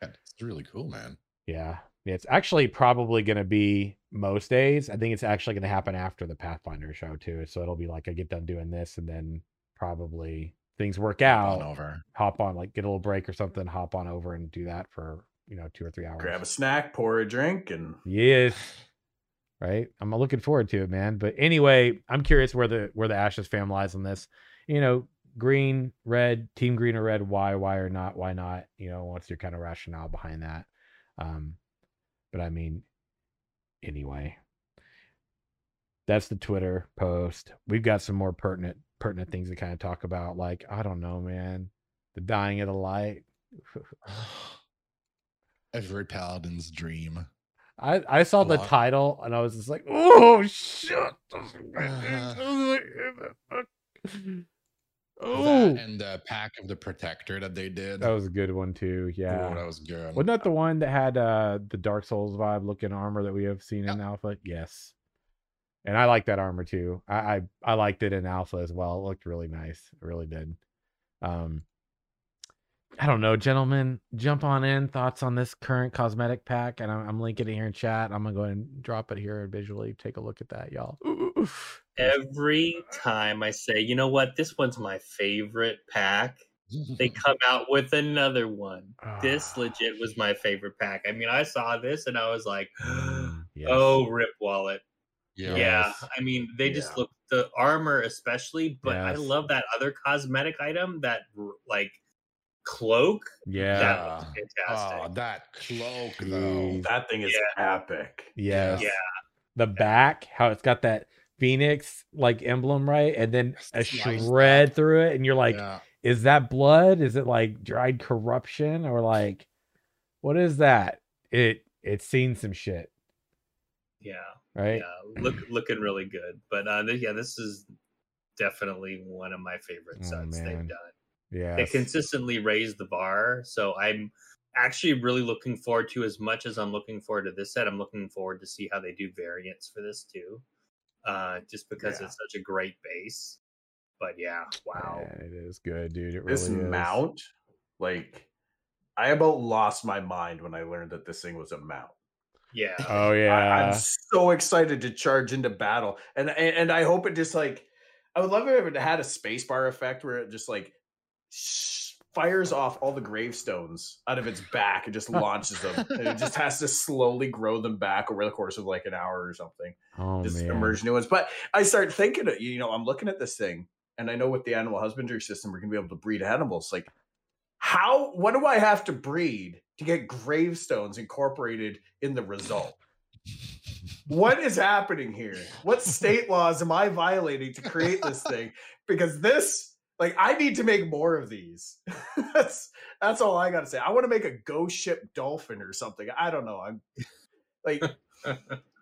[SPEAKER 2] It's really cool, man.
[SPEAKER 1] Yeah. It's actually probably going to be most days. I think it's actually going to happen after the Pathfinder show too. So it'll be like I get done doing this and then probably things work
[SPEAKER 2] Hop on
[SPEAKER 1] out,
[SPEAKER 2] over.
[SPEAKER 1] hop on like get a little break or something, hop on over and do that for, you know, 2 or 3 hours.
[SPEAKER 3] Grab a snack, pour a drink, and
[SPEAKER 1] Yes. Right. I'm looking forward to it, man. But anyway, I'm curious where the where the Ashes fam lies on this. You know, green, red, team green or red, why, why or not, why not? You know, what's your kind of rationale behind that? Um, but I mean, anyway. That's the Twitter post. We've got some more pertinent pertinent things to kind of talk about. Like, I don't know, man. The dying of the light.
[SPEAKER 2] Every paladin's dream.
[SPEAKER 1] I, I saw the title and I was just like, oh shit. Oh,
[SPEAKER 2] and the pack of the protector that they did.
[SPEAKER 1] that was a good one too. Yeah.
[SPEAKER 2] that was good.
[SPEAKER 1] Wasn't that the one that had uh the Dark Souls vibe looking armor that we have seen in Alpha? Yes. And I like that armor too. I, I I liked it in Alpha as well. It looked really nice. It really did. Um I don't know, gentlemen. Jump on in. Thoughts on this current cosmetic pack, and I'm, I'm linking it here in chat. I'm gonna go ahead and drop it here and visually take a look at that, y'all. Ooh.
[SPEAKER 4] Every time I say, you know what, this one's my favorite pack, they come out with another one. This
[SPEAKER 1] Ah.
[SPEAKER 4] legit was my favorite pack. I mean, I saw this and I was like,
[SPEAKER 1] yes.
[SPEAKER 4] oh, rip wallet.
[SPEAKER 2] yeah.
[SPEAKER 4] Yeah. I mean, they just
[SPEAKER 3] Yeah.
[SPEAKER 4] look the armor especially, but I love that other cosmetic item, that like cloak.
[SPEAKER 1] Yeah.
[SPEAKER 4] That looks
[SPEAKER 2] Oh, that cloak though.
[SPEAKER 3] That thing is epic.
[SPEAKER 1] Yes.
[SPEAKER 4] Yeah.
[SPEAKER 1] The back, how it's got that phoenix like emblem, right? And then a
[SPEAKER 2] Sliced
[SPEAKER 1] shred
[SPEAKER 2] up.
[SPEAKER 1] through it, and you're like,
[SPEAKER 2] yeah.
[SPEAKER 1] is that blood? Is it like dried corruption? Or like what is that? It it's seen some shit,
[SPEAKER 4] Yeah.
[SPEAKER 1] right?
[SPEAKER 4] Yeah. Look looking really good. But uh yeah, this is definitely one of my favorite
[SPEAKER 1] Oh,
[SPEAKER 4] sets
[SPEAKER 1] man.
[SPEAKER 4] they've done.
[SPEAKER 1] Yeah.
[SPEAKER 4] They consistently raise the bar. So I'm actually really looking forward to as much as I'm looking forward to this set. I'm looking forward to see how they do variants for this too. Uh just because
[SPEAKER 3] Yeah.
[SPEAKER 4] it's such a great base. But yeah, wow.
[SPEAKER 1] it is good, dude. It
[SPEAKER 3] This
[SPEAKER 1] really is.
[SPEAKER 3] mount, like, I about lost my mind when I learned that this thing was a mount.
[SPEAKER 4] Yeah.
[SPEAKER 1] Oh yeah.
[SPEAKER 3] I'm so excited to charge into battle, and and, and I hope it just like I would love it if it had a spacebar effect where it just like sh- fires off all the gravestones out of its back and just launches them, and it just has to slowly grow them back over the course of like an hour or something.
[SPEAKER 1] oh
[SPEAKER 3] just
[SPEAKER 1] man.
[SPEAKER 3] emerge new ones. But I start thinking, you know, I'm looking at this thing, and I know with the animal husbandry system, we're gonna be able to breed animals. Like, how? What do I have to breed to get gravestones incorporated in the result? What is happening here? What state laws am I violating to create this thing? Because this, like, I need to make more of these. that's that's all I gotta say. I want to make a ghost ship dolphin or something. I don't know. I'm like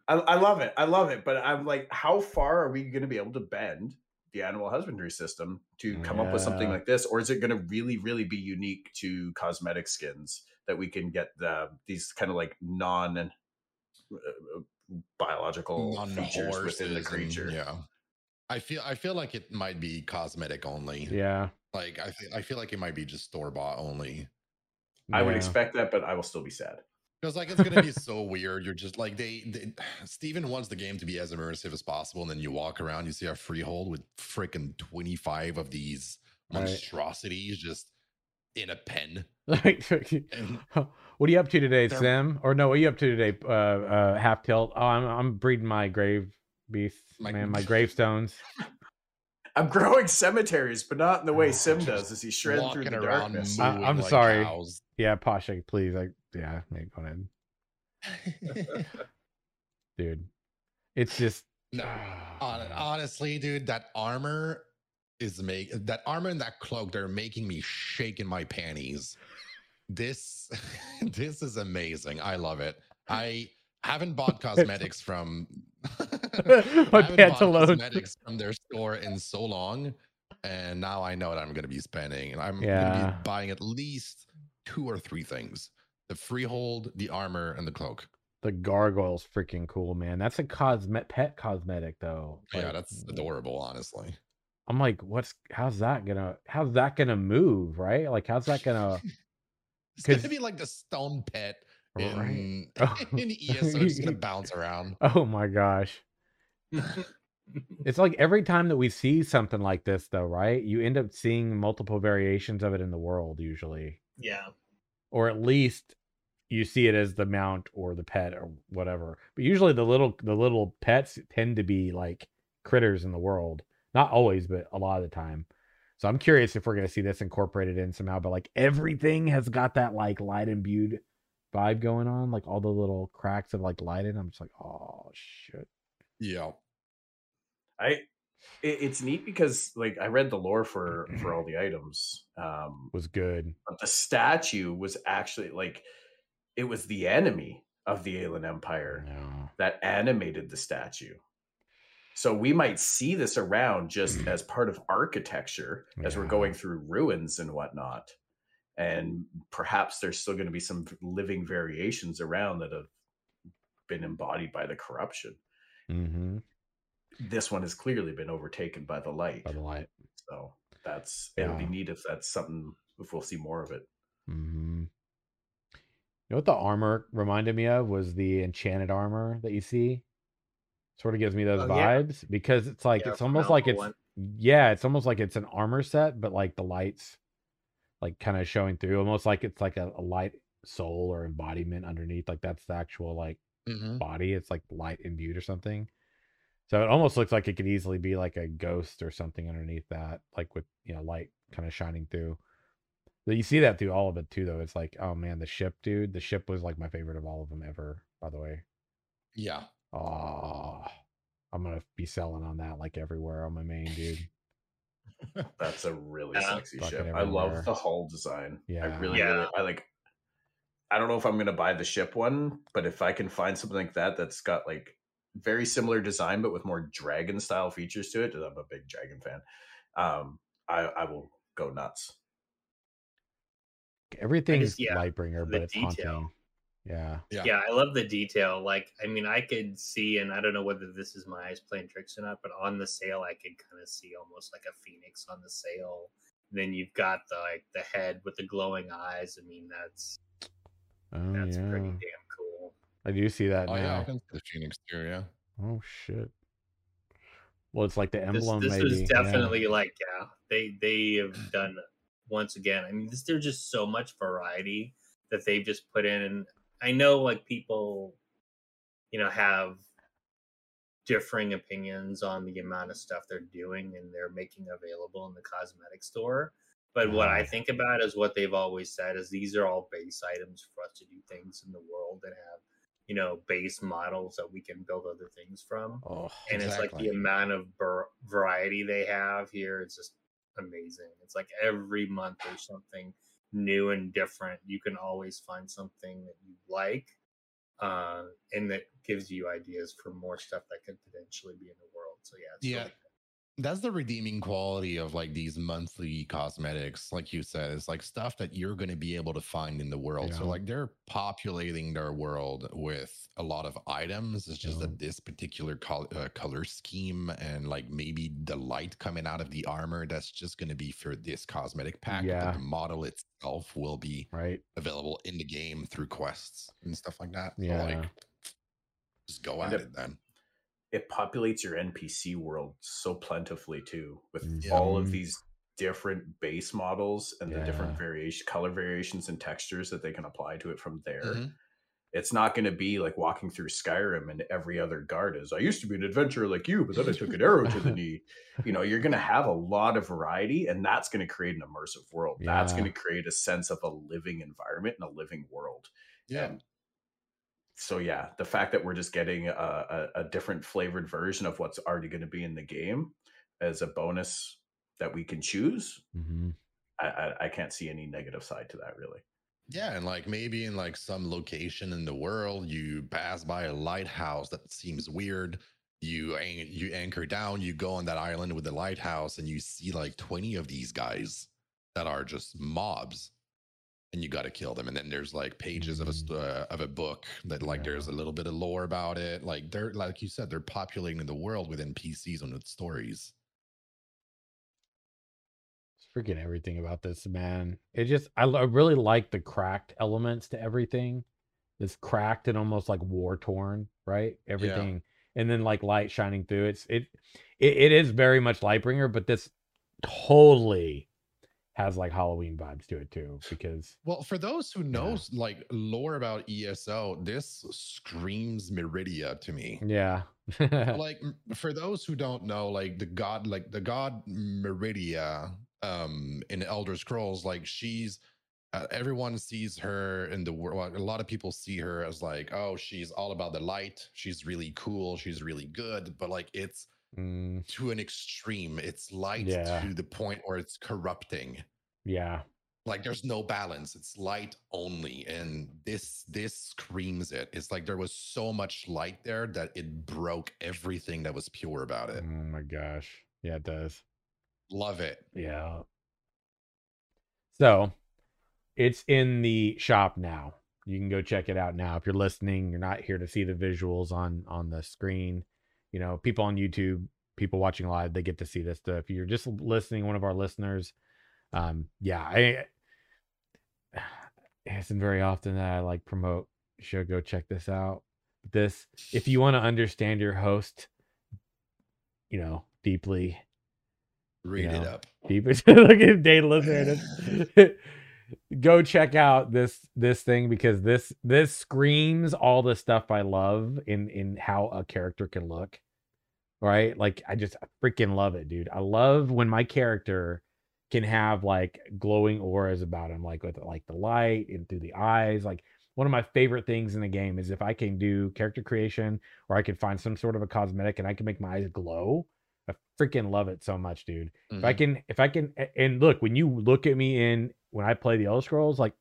[SPEAKER 3] I, I love it. I love it. But I'm like, how far are we going to be able to bend the animal husbandry system to come up with something like this? Or is it going to really, really be unique to cosmetic skins that we can get the these kind of like non uh, biological features within the
[SPEAKER 2] Non-horses and-
[SPEAKER 3] creature?
[SPEAKER 2] yeah. I feel I feel like it might be cosmetic only.
[SPEAKER 1] Yeah.
[SPEAKER 2] Like I feel I feel like it might be just store bought only.
[SPEAKER 3] I would expect that, but I will still be sad.
[SPEAKER 2] Because like it's gonna be so weird. You're just like they, they Steven wants the game to be as immersive as possible, and then you walk around, you see a freehold with freaking 25 of these
[SPEAKER 1] Right.
[SPEAKER 2] monstrosities just in a pen.
[SPEAKER 1] Like, what are you up to today,
[SPEAKER 2] They're-
[SPEAKER 1] Sim? Or no, what are you up to today? Uh, uh, half tilt. Oh, I'm I'm breeding my grave beasts,
[SPEAKER 2] My-
[SPEAKER 1] man. My gravestones.
[SPEAKER 3] I'm growing cemeteries, but not in the way
[SPEAKER 1] Oh,
[SPEAKER 3] Sim does as he shreds through the darkness.
[SPEAKER 1] I, I'm
[SPEAKER 2] like
[SPEAKER 1] sorry.
[SPEAKER 2] cows.
[SPEAKER 1] Yeah, Pasha, please. Like, yeah, make go ahead, dude. It's just
[SPEAKER 2] no, ah, hon- honestly, dude, that armor is make that armor and that cloak. They're making me shake in my panties. This, this is amazing. I love it. I haven't bought cosmetics from. I
[SPEAKER 1] My
[SPEAKER 2] haven't bought cosmetics from their store in so long. and now I know what I'm going to be spending, and I'm going to be buying at least two or three things: the freehold, the armor, and the cloak.
[SPEAKER 1] The gargoyle's freaking cool, man. That's a cosmet pet cosmetic though.
[SPEAKER 2] yeah, that's adorable, honestly.
[SPEAKER 1] I'm like, what's how's that gonna how's that gonna move, right? Like how's that gonna
[SPEAKER 2] It's gonna be like the stone pet? In,
[SPEAKER 1] Oh.
[SPEAKER 2] in ESO. It's going to bounce around.
[SPEAKER 1] Oh my gosh. It's like every time that we see something like this though, right? You end up seeing multiple variations of it in the world usually.
[SPEAKER 4] yeah.
[SPEAKER 1] Or at least you see it as the mount or the pet or whatever. But usually the little the little pets tend to be like critters in the world. Not always, but a lot of the time. So I'm curious if we're gonna see this incorporated in somehow. But like everything has got that like light imbued vibe going on, like all the little cracks of like light in. I'm just like, oh shit.
[SPEAKER 2] Yeah.
[SPEAKER 3] I it, it's neat because like I read the lore for for all the items. Um
[SPEAKER 1] Was good.
[SPEAKER 3] but the statue was actually like it was the enemy of the Aelan Empire
[SPEAKER 1] No.
[SPEAKER 3] that animated the statue. So we might see this around just as part of architecture as we're going through ruins and whatnot. And perhaps there's still going to be some living variations around that have been embodied by the corruption.
[SPEAKER 1] Mm-hmm.
[SPEAKER 3] This one has clearly been overtaken by the light.
[SPEAKER 1] By the light.
[SPEAKER 3] So that's it'll be neat if that's something if we'll see more of it.
[SPEAKER 1] Mm-hmm. You know what the armor reminded me of was the enchanted armor that you see. Sort of gives me those
[SPEAKER 4] Oh, yeah.
[SPEAKER 1] vibes because it's like
[SPEAKER 4] Yeah,
[SPEAKER 1] it's almost like it's
[SPEAKER 4] One.
[SPEAKER 1] yeah, it's almost like it's an armor set, but like the lights like kind of showing through, almost like it's like a, a light soul or embodiment underneath. Like that's the actual like
[SPEAKER 2] hmm
[SPEAKER 1] body. It's like light imbued or something. So it almost looks like it could easily be like a ghost or something underneath that, like with you know light kind of shining through. But you see that through all of it too, though. It's like, oh man, the ship, dude. The ship was like my favorite of all of them ever. By the way,
[SPEAKER 2] Yeah.
[SPEAKER 1] oh, I'm gonna be selling on that like everywhere on my main, dude.
[SPEAKER 3] That's a really
[SPEAKER 4] Yeah.
[SPEAKER 3] sexy
[SPEAKER 1] Fucking
[SPEAKER 3] ship. I love the hull design. Yeah. I
[SPEAKER 1] Yeah.
[SPEAKER 3] really,
[SPEAKER 4] Yeah.
[SPEAKER 3] really, I like. I don't know if I'm gonna buy the ship one, but if I can find something like that that's got like very similar design but with more dragon style features to it, 'cause I'm a big dragon fan. Um, I I will go nuts.
[SPEAKER 1] Everything's
[SPEAKER 4] yeah,
[SPEAKER 1] Lightbringer, but it's
[SPEAKER 4] detail.
[SPEAKER 1] haunting. Yeah,
[SPEAKER 2] Yeah.
[SPEAKER 4] yeah i love the detail like i mean i could see and i don't know whether this is my eyes playing tricks or not but on the sail i could kind of see almost like a phoenix on the sail then you've got the like the head with the glowing eyes i mean that's
[SPEAKER 1] oh
[SPEAKER 4] that's
[SPEAKER 1] yeah,
[SPEAKER 4] pretty damn cool
[SPEAKER 1] I do see that
[SPEAKER 2] Oh yeah, I
[SPEAKER 1] now.
[SPEAKER 2] can see the Phoenix too. Yeah.
[SPEAKER 1] Oh shit. Well, it's like the
[SPEAKER 4] this,
[SPEAKER 1] emblem.
[SPEAKER 4] this
[SPEAKER 1] maybe.
[SPEAKER 4] was
[SPEAKER 1] yeah.
[SPEAKER 4] definitely like yeah they they have done once again i mean this, there's just so much variety that they've just put in and i know like people you know have differing opinions on the amount of stuff they're doing and they're making available in the cosmetic store but what i
[SPEAKER 1] mm-hmm.
[SPEAKER 4] think about is what they've always said is these are all base items for us to do things in the world and have you know base models that we can build other things from
[SPEAKER 1] Oh,
[SPEAKER 4] and it's like the amount of bur- variety they have here it's just amazing. It's like every month there's something new and different you can always find something that you like uh, and that gives you ideas for more stuff that could potentially be in the world so yeah it's
[SPEAKER 2] Yeah.
[SPEAKER 4] really
[SPEAKER 2] That's the redeeming quality of like these monthly cosmetics, like you said. It's like stuff that you're going to be able to find in the world. So like they're populating their world with a lot of items. It's just
[SPEAKER 1] Yeah.
[SPEAKER 2] that this particular col- uh, color scheme and like maybe the light coming out of the armor that's just going to be for this cosmetic pack.
[SPEAKER 1] Yeah.
[SPEAKER 2] But the model itself will be
[SPEAKER 1] right.
[SPEAKER 2] available in the game through quests and stuff like that. So
[SPEAKER 1] Yeah.
[SPEAKER 2] like just go
[SPEAKER 3] And
[SPEAKER 2] at
[SPEAKER 3] it-
[SPEAKER 2] it then.
[SPEAKER 3] It populates your NPC world so plentifully too, with
[SPEAKER 1] Mhm.
[SPEAKER 3] all of these different base models and the different variation, color variations, and textures that they can apply to it from there.
[SPEAKER 2] Mhm.
[SPEAKER 3] It's not going to be like walking through Skyrim and every other guard is. I used to be an adventurer like you, but then I took an arrow to the knee. You know, you're going to have a lot of variety, and that's going to create an immersive world. That's going to create a sense of a living environment and a living world.
[SPEAKER 2] Yeah.
[SPEAKER 3] And so yeah, the fact that we're just getting a, a, a different flavored version of what's already going to be in the game as a bonus that we can choose,
[SPEAKER 1] hmm
[SPEAKER 3] I, I, I can't see any negative side to that really.
[SPEAKER 2] Yeah, and like maybe in like some location in the world, you pass by a lighthouse that seems weird. you an- you anchor down, you go on that island with the lighthouse, and you see like twenty of these guys that are just mobs, and you got to kill them. And then there's like pages of a uh, of a book that like there's a little bit of lore about it. Like they're like you said, they're populating the world with NPCs and with stories.
[SPEAKER 1] It's freaking everything about this, man. It just, I really like the cracked elements to everything. This cracked and almost like war torn, right? Everything, and then like light shining through. It's it, it, it is very much Lightbringer, but this totally has like Halloween vibes to it too. Because
[SPEAKER 2] Well, for those who knows like lore about ESO, this screams Meridia to me.
[SPEAKER 1] yeah,
[SPEAKER 2] like for those who don't know like the god like the god meridia um in elder scrolls like she's uh, everyone sees her in the world a lot of people see her as like oh she's all about the light she's really cool she's really good but like it's
[SPEAKER 1] Mm,
[SPEAKER 2] to an extreme it's light
[SPEAKER 1] Yeah.
[SPEAKER 2] to the point where it's corrupting
[SPEAKER 1] yeah,
[SPEAKER 2] like there's no balance it's light only and this this screams it it's like there was so much light there that it broke everything that was pure about it
[SPEAKER 1] oh my gosh, yeah, it does.
[SPEAKER 2] love it
[SPEAKER 1] Yeah. So it's in the shop now. You can go check it out now. If you're listening, you're not here to see the visuals on on the screen. You know, people on YouTube, people watching live, they get to see this stuff. If you're just listening, one of our listeners, um, yeah, I it isn't very often that I like promote. You should go check this out. This, if you want to understand your host, you know, deeply,
[SPEAKER 2] read it
[SPEAKER 1] know,
[SPEAKER 2] up
[SPEAKER 1] deep look at Dave listening. Go check out this this thing because this this screams all the stuff I love in in how a character can look. Right? Like I just freaking love it, dude. I love when my character can have like glowing auras about him, like with like the light and through the eyes. Like one of my favorite things in the game is if I can do character creation or I can find some sort of a cosmetic and I can make my eyes glow. I freaking love it so much, dude. If I
[SPEAKER 2] Mhm.
[SPEAKER 1] can, if I can, and look, when you look at me in when I play the Elder Scrolls, like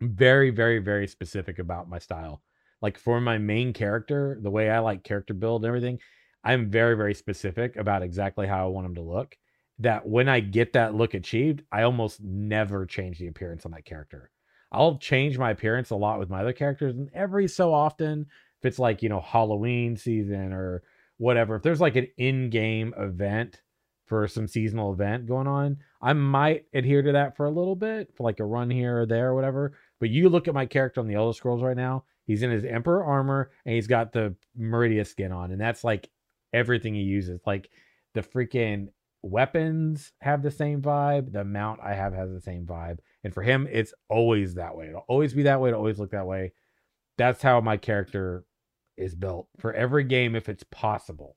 [SPEAKER 1] very, very, very specific about my style. Like for my main character, the way I like character build and everything, I'm very, very specific about exactly how I want them to look. That when I get that look achieved, I almost never change the appearance on that character. I'll change my appearance a lot with my other characters, and every so often, if it's like you know Halloween season or whatever, if there's like an in-game event for some seasonal event going on, I might adhere to that for a little bit, for like a run here or there or whatever. But you look at my character on the Elder Scrolls right now, he's in his Emperor armor and he's got the Meridia skin on, and that's like everything he uses. Like the freaking weapons have the same vibe, the mount I have has the same vibe. And for him, it's always that way. It'll always be that way, it'll always look that way. That's how my character is built for every game if it's possible.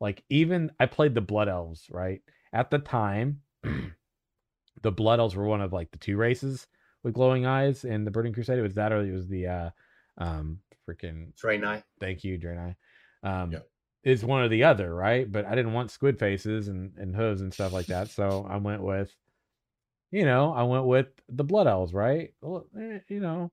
[SPEAKER 1] Like even I played the Blood Elves, right? At the time, the Blood Elves were one of like the two races with glowing eyes in the Burning Crusade. It was that or it was the uh um freaking
[SPEAKER 4] Knight.
[SPEAKER 1] thank you, Draenei. Um
[SPEAKER 2] Yep.
[SPEAKER 1] is one or the other, right? But I didn't want squid faces and, and hooves and stuff like that. So I went with you know, I went with the blood elves, right? Well, eh, you know,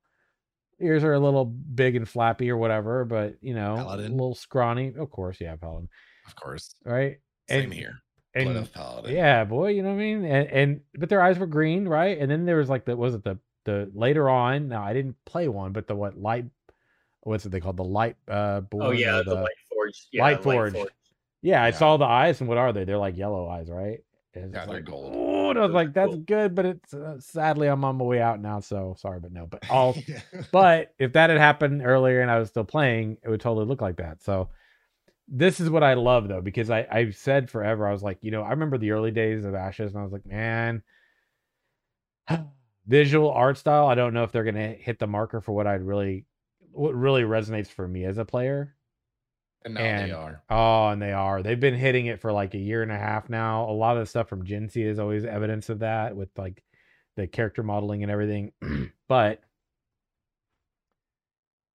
[SPEAKER 1] ears are a little big and flappy or whatever, but you know,
[SPEAKER 2] Paladin.
[SPEAKER 1] a little scrawny. Of course, yeah, paladin,
[SPEAKER 2] of course
[SPEAKER 1] right?
[SPEAKER 2] same
[SPEAKER 1] And-
[SPEAKER 2] here
[SPEAKER 1] And
[SPEAKER 2] blood of paladin
[SPEAKER 1] yeah, boy, you know what I mean? And, and but their eyes were green, right? And then there was like the was it the the later on? Now I didn't play one, but the what light? What's it they called? The light uh born
[SPEAKER 4] Oh yeah, the,
[SPEAKER 1] the-
[SPEAKER 4] Light Forge. Yeah,
[SPEAKER 1] Light Forge. Yeah, I
[SPEAKER 2] Yeah.
[SPEAKER 1] saw the eyes, and what are they? They're like yellow eyes, right? And it's
[SPEAKER 2] Yeah, they're
[SPEAKER 1] like,
[SPEAKER 2] gold.
[SPEAKER 1] Oh, I was like, that's good, but it's uh, sadly I'm on my way out now, so sorry, but no. But all, but if that had happened earlier and I was still playing, it would totally look like that. So this is what I love though, because I I've said forever, I was like, you know, I remember the early days of Ashes, and I was like, man, visual art style. I don't know if they're gonna hit the marker for what I'd really, what really resonates for me as a player.
[SPEAKER 2] and now
[SPEAKER 1] and-
[SPEAKER 2] they are
[SPEAKER 1] Oh, and they are. They've been hitting it for like a year and a half now. A lot of the stuff from Jinsey is always evidence of that with like the character modeling and everything. but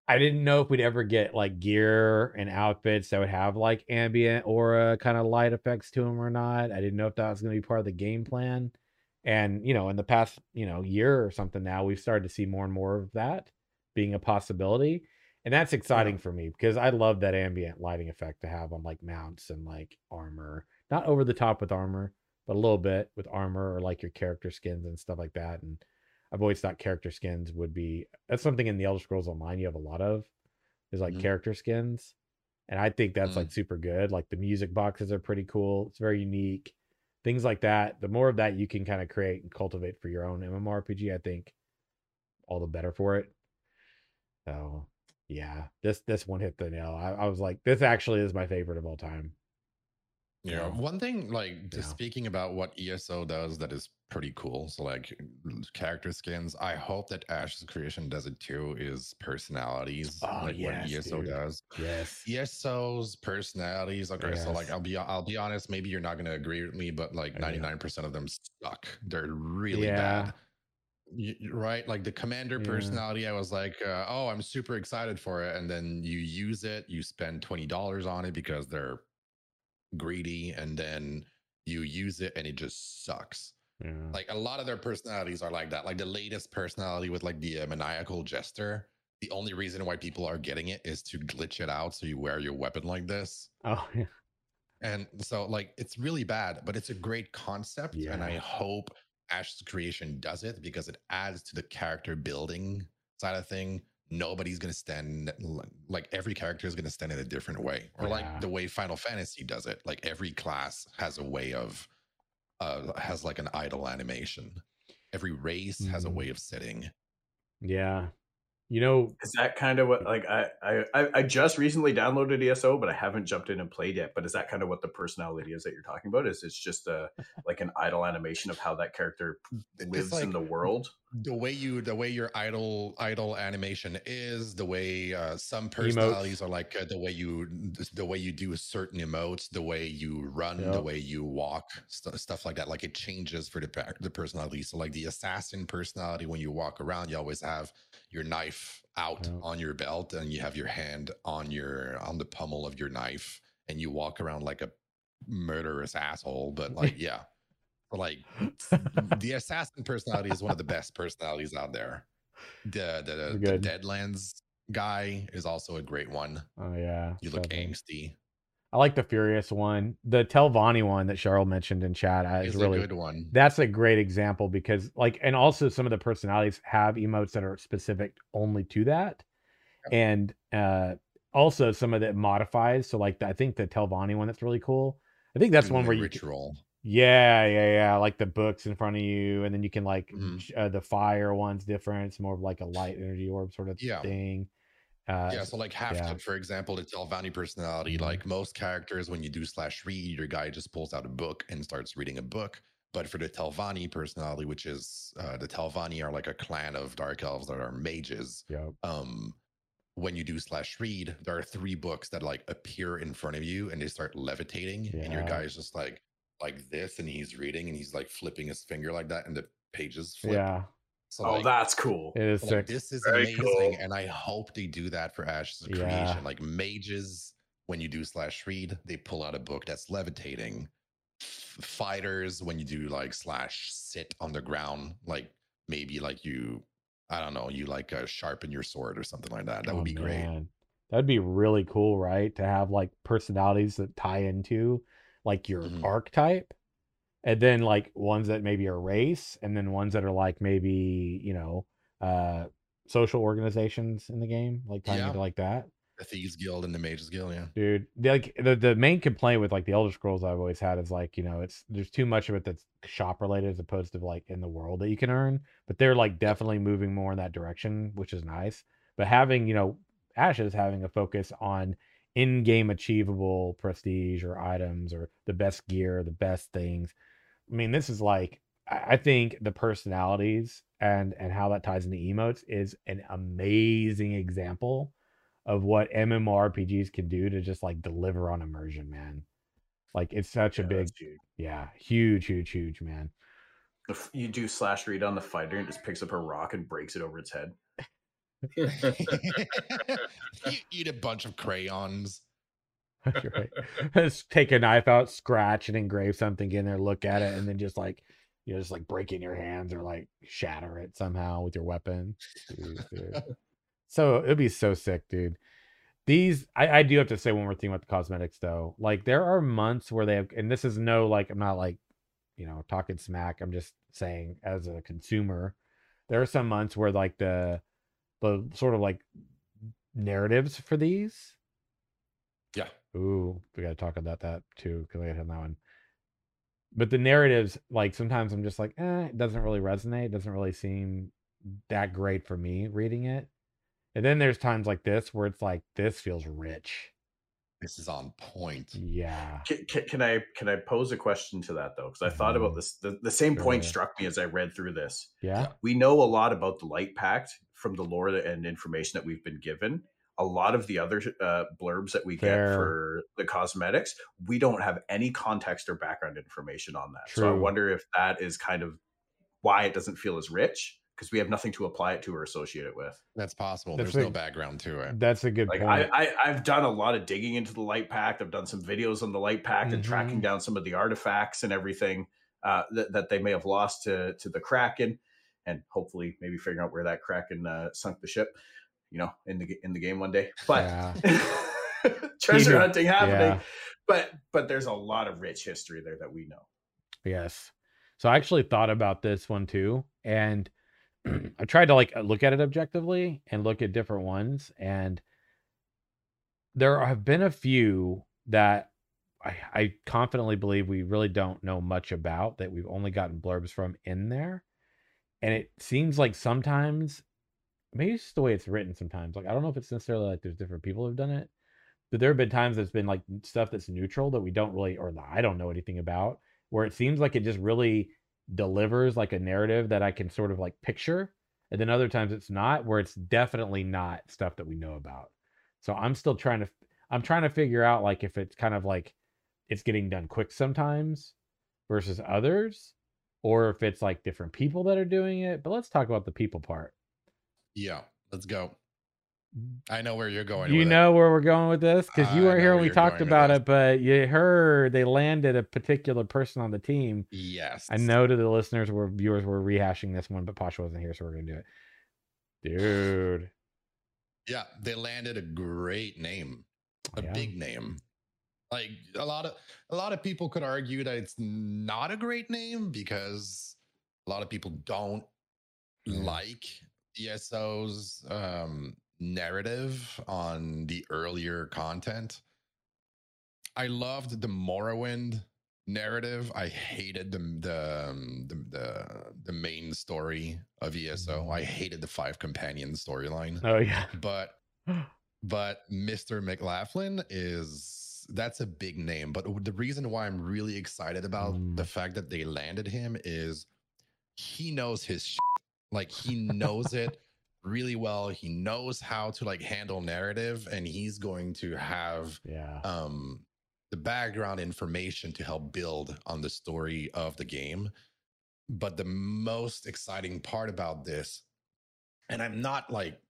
[SPEAKER 1] I didn't know if we'd ever get like gear and outfits that would have like ambient aura kind of light effects to them or not. I didn't know if that was going to be part of the game plan. And, you know, in the past, you know, year or something now, we've started to see more and more of that being a possibility. and that's exciting for me because I love that ambient lighting effect to have on like mounts and like armor. Not over the top with armor, but a little bit with armor or like your character skins and stuff like that. And I've always thought character skins would be that's something in the Elder Scrolls Online you have a lot of is like
[SPEAKER 2] Mhm.
[SPEAKER 1] character skins, and I think that's
[SPEAKER 2] Mm.
[SPEAKER 1] like super good. Like the music boxes are pretty cool. It's very unique. Things like that. The more of that you can kind of create and cultivate for your own MMORPG, I think, all the better for it. So yeah, this this one hit the nail. I, I was like, this actually is my favorite of all time.
[SPEAKER 2] Yeah.
[SPEAKER 1] Yeah.
[SPEAKER 2] One thing, like just
[SPEAKER 1] Yeah.
[SPEAKER 2] speaking about what ESO does that is pretty cool. So, like character skins, I hope that Ashes creation does it too, is personalities.
[SPEAKER 1] Oh,
[SPEAKER 2] like
[SPEAKER 1] yes,
[SPEAKER 2] what ESO
[SPEAKER 1] dude.
[SPEAKER 2] does.
[SPEAKER 1] Yes.
[SPEAKER 2] ESO's personalities. Okay, so like I'll be I'll be honest, maybe you're not gonna agree with me, but like
[SPEAKER 1] Oh, yeah.
[SPEAKER 2] 99% of them suck. They're really
[SPEAKER 1] Yeah.
[SPEAKER 2] bad. Y- y- right like the commander
[SPEAKER 1] Yeah.
[SPEAKER 2] personality i was like uh, oh i'm super excited for it and then you use it you spend $20 on it because they're greedy and then you use it and it just sucks
[SPEAKER 1] Yeah.
[SPEAKER 2] like a lot of their personalities are like that like the latest personality with like the uh, maniacal jester the only reason why people are getting it is to glitch it out so you wear your weapon like this
[SPEAKER 1] Oh yeah.
[SPEAKER 2] and so like it's really bad but it's a great concept and i hope ashes creation does it because it adds to the character building side of thing nobody's going to stand like every character is going to stand in a different way or
[SPEAKER 1] Yeah.
[SPEAKER 2] like the way final fantasy does it like every class has a way of uh has like an idle animation every race has a
[SPEAKER 1] Mhm.
[SPEAKER 2] way of sitting
[SPEAKER 1] Yeah. You know,
[SPEAKER 3] Is that kind of what like I, I I- I just recently downloaded ESO, but I haven't jumped in and played yet. But is that kind of what the personality is that you're talking about? Is it's just a like an idle animation of how that character lives
[SPEAKER 2] like-
[SPEAKER 3] in the world?
[SPEAKER 2] The way you the way your idle idle animation is the way uh some personalities are like uh, the way you the way you do certain emotes the way you run the way you walk st- stuff like that like it changes for the the personality. So like the assassin personality when you walk around you always have your knife out
[SPEAKER 1] Yep.
[SPEAKER 2] on your belt and you have your hand on your on the pummel of your knife and you walk around like a murderous asshole but like yeah like the assassin personality is one of the best personalities out there. The the, the Deadlands guy is also a great one.
[SPEAKER 1] oh yeah.
[SPEAKER 2] You look
[SPEAKER 1] definitely.
[SPEAKER 2] angsty.
[SPEAKER 1] I like the Furious one. The Telvanni one that Cheryl mentioned in chat uh, is really
[SPEAKER 2] a good one.
[SPEAKER 1] that's a great example because like and also some of the personalities have emotes that are specific only to that and uh also some of that modifies so like the, i think the telvanni one that's really cool i think that's
[SPEAKER 2] Doing
[SPEAKER 1] one where you
[SPEAKER 2] ritual.
[SPEAKER 1] Yeah yeah yeah like the books in front of you and then you can like
[SPEAKER 2] Mhm.
[SPEAKER 1] j- uh, the fire one's different it's more of like a light energy orb sort of
[SPEAKER 2] Yeah.
[SPEAKER 1] thing uh
[SPEAKER 2] yeah, so like half
[SPEAKER 1] yeah.
[SPEAKER 2] for example, the Telvanni personality,
[SPEAKER 1] Mhm.
[SPEAKER 2] like most characters, when you do slash read, your guy just pulls out a book and starts reading a book. But for the Telvanni personality, which is uh, the Telvanni are like a clan of dark elves that are mages.
[SPEAKER 1] yep.
[SPEAKER 2] um when you do slash read there are three books that like appear in front of you and they start levitating and your
[SPEAKER 1] Yeah.
[SPEAKER 2] guy is just like like this and he's reading and he's like flipping his finger like that and the pages flip
[SPEAKER 1] yeah
[SPEAKER 2] so
[SPEAKER 3] Oh,
[SPEAKER 2] like,
[SPEAKER 3] that's cool.
[SPEAKER 1] it is
[SPEAKER 2] like, this is
[SPEAKER 3] Very
[SPEAKER 2] amazing
[SPEAKER 3] cool.
[SPEAKER 2] and i hope they do that for ashes
[SPEAKER 1] Yeah.
[SPEAKER 2] creation like mages when you do slash read they pull out a book that's levitating F- fighters when you do like slash sit on the ground like maybe like you i don't know you like uh, sharpen your sword or something like that that
[SPEAKER 1] Oh,
[SPEAKER 2] would be great.
[SPEAKER 1] That'd be really cool, right? To have like personalities that tie into like your
[SPEAKER 2] Mhm.
[SPEAKER 1] archetype, and then like ones that maybe are race, and then ones that are like maybe you know uh social organizations in the game, like tying
[SPEAKER 2] Yeah.
[SPEAKER 1] into like that.
[SPEAKER 2] the thieves guild and the mages guild yeah
[SPEAKER 1] Dude, the- like the the main complaint with like the Elder Scrolls I've always had is like you know it's there's too much of it that's shop related as opposed to like in the world that you can earn. But they're like definitely moving more in that direction, which is nice. But having you know Ashes having a focus on in-game achievable prestige or items or the best gear, the best things. I mean, this is like I think the personalities and and how that ties into emotes is an amazing example of what MMORPGs can do to just like deliver on immersion, man. Like it's such a big, yeah, huge, huge, huge, man.
[SPEAKER 3] If you do slash read on the fighter and just picks up a rock and breaks it over its head.
[SPEAKER 2] You eat a bunch of crayons
[SPEAKER 1] right. Just take a knife out, scratch and engrave something in there, look at it, and then just like you know, just like break in your hands or like shatter it somehow with your weapon. Dude, dude. So it'd be so sick, dude. These I, I do have to say one more thing about the cosmetics though. Like there are months where they have and this is no like I'm not like, you know, talking smack. I'm just saying as a consumer, there are some months where like the the sort of like narratives for these.
[SPEAKER 2] Yeah.
[SPEAKER 1] Ooh, we gotta talk about that too, because I got hit on that one. But the narratives, like sometimes I'm just like, eh, it doesn't really resonate, it doesn't really seem that great for me reading it. And then there's times like this where it's like, this feels rich.
[SPEAKER 2] This is on point.
[SPEAKER 1] Yeah.
[SPEAKER 3] Can, can, can I can I pose a question to that though? Because I thought about
[SPEAKER 1] Mhm.
[SPEAKER 3] this. The, the same point struck me as I read through this.
[SPEAKER 1] Yeah.
[SPEAKER 3] We know a lot about the Light Pact from the lore and information that we've been given. A lot of the other uh, blurbs that we
[SPEAKER 1] Fair.
[SPEAKER 3] get for the cosmetics, we don't have any context or background information on that. So I
[SPEAKER 1] wonder
[SPEAKER 3] wonder if that is kind of why it doesn't feel as rich because we have nothing to apply it to or associate it with.
[SPEAKER 2] That's possible.
[SPEAKER 1] That's
[SPEAKER 2] There's
[SPEAKER 1] a-
[SPEAKER 2] no background to it.
[SPEAKER 1] That's a good
[SPEAKER 3] Like
[SPEAKER 1] point.
[SPEAKER 3] I, I, I've done a lot of digging into the Light Pact. I've done some videos on the Light Pact and tracking
[SPEAKER 1] Mhm.
[SPEAKER 3] down some of the artifacts and everything uh, that, that they may have lost to to the Kraken, and hopefully maybe figuring out where that Kraken uh, sunk the ship, you know, in the in the game one day. But
[SPEAKER 1] yeah.
[SPEAKER 3] treasure hunting happening.
[SPEAKER 1] yeah.
[SPEAKER 3] But but there's a lot of rich history there that we know.
[SPEAKER 1] Yes. So I actually thought about this one too, and I tried to like look at it objectively and look at different ones, and there have been a few that I, I confidently believe we really don't know much about that we've only gotten blurbs from in there, and it seems like sometimes maybe it's just the way it's written. Sometimes like I don't know if it's necessarily like there's different people who've done it, but there have been times that's been like stuff that's neutral that we don't really or I don't know anything about where it seems like it just really delivers like a narrative that I can sort of like picture. And then other times it's not, where it's definitely not stuff that we know about. So I'm still trying to I'm trying to figure out like if it's kind of like it's getting done quick sometimes versus others, or if it's like different people that are doing it. But let's talk about the people part.
[SPEAKER 2] Yeah, let's go. Mm. I know where you're going.
[SPEAKER 1] you
[SPEAKER 2] with it.
[SPEAKER 1] know where we're going with this because you weren't here when we talked about it, but you heard they landed a particular person on the team
[SPEAKER 2] Yes.
[SPEAKER 1] I know to the listeners or viewers we're rehashing this one, but Pasha wasn't here, so we're gonna do it. Dude.
[SPEAKER 2] Yeah, they landed a great name, a
[SPEAKER 1] Yeah.
[SPEAKER 2] big name. Like a lot of a lot of people could argue that it's not a great name because a lot of people don't
[SPEAKER 1] Yeah.
[SPEAKER 2] like ESO's um, narrative on the earlier content. I loved the Morrowind narrative. I hated the the um, the the, the main story of ESO. I hated the five companion storyline
[SPEAKER 1] Oh yeah.
[SPEAKER 2] but but Mr. McLaughlin is that's a big name. But the reason why I'm really excited about
[SPEAKER 1] Mm.
[SPEAKER 2] the fact that they landed him is he knows his shit. like he knows it really well. He knows how to like handle narrative, and he's going to have
[SPEAKER 1] Yeah.
[SPEAKER 2] um the background information to help build on the story of the game. But the most exciting part about this, and I'm not like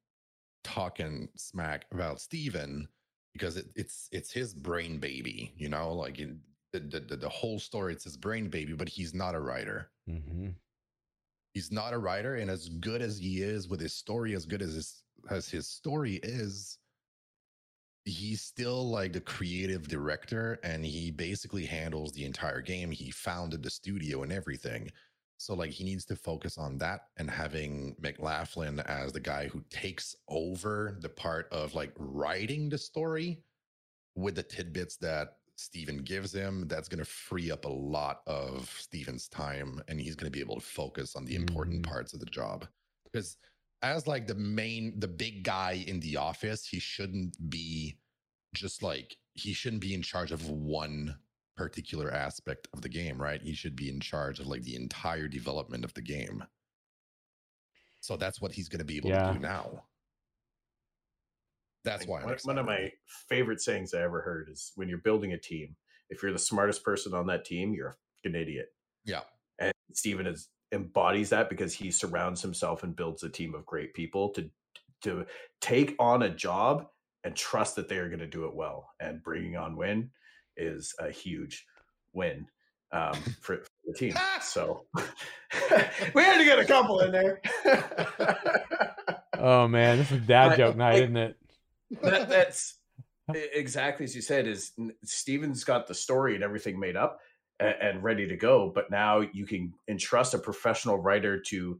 [SPEAKER 2] talking smack about Steven because it, it's it's his brain baby, you know, like in, the, the the the whole story, it's his brain baby, but he's not a writer.
[SPEAKER 1] hmm
[SPEAKER 2] He's not a writer, and as good as he is with his story, as good as his as his story is, he's still like the creative director and he basically handles the entire game. He founded the studio and everything so like he needs to focus on that and having mclaughlin as the guy who takes over the part of like writing the story with the tidbits that Steven gives him, that's going to free up a lot of Steven's time and he's going to be able to focus on the important
[SPEAKER 1] Mhm.
[SPEAKER 2] parts of the job. Because as like the main, the big guy in the office, he shouldn't be just like, he shouldn't be in charge of one particular aspect of the game, right? He should be in charge of like the entire development of the game. So that's what he's going to be able
[SPEAKER 1] Yeah.
[SPEAKER 2] to do now. That's why
[SPEAKER 3] one, one of my favorite sayings I ever heard is when you're building a team, if you're the smartest person on that team, you're a fucking idiot.
[SPEAKER 2] Yeah.
[SPEAKER 3] And Steven is embodies that because he surrounds himself and builds a team of great people to to take on a job and trust that they are going to do it well. And bringing on Win is a huge win um, for, for the team. So we had to get a couple in there.
[SPEAKER 1] Oh man, this is dad
[SPEAKER 3] I-
[SPEAKER 1] joke night,
[SPEAKER 3] I-
[SPEAKER 1] isn't it?
[SPEAKER 3] that, that's exactly as you said. Is n- Steven's got the story and everything made up and, and ready to go, but now you can entrust a professional writer to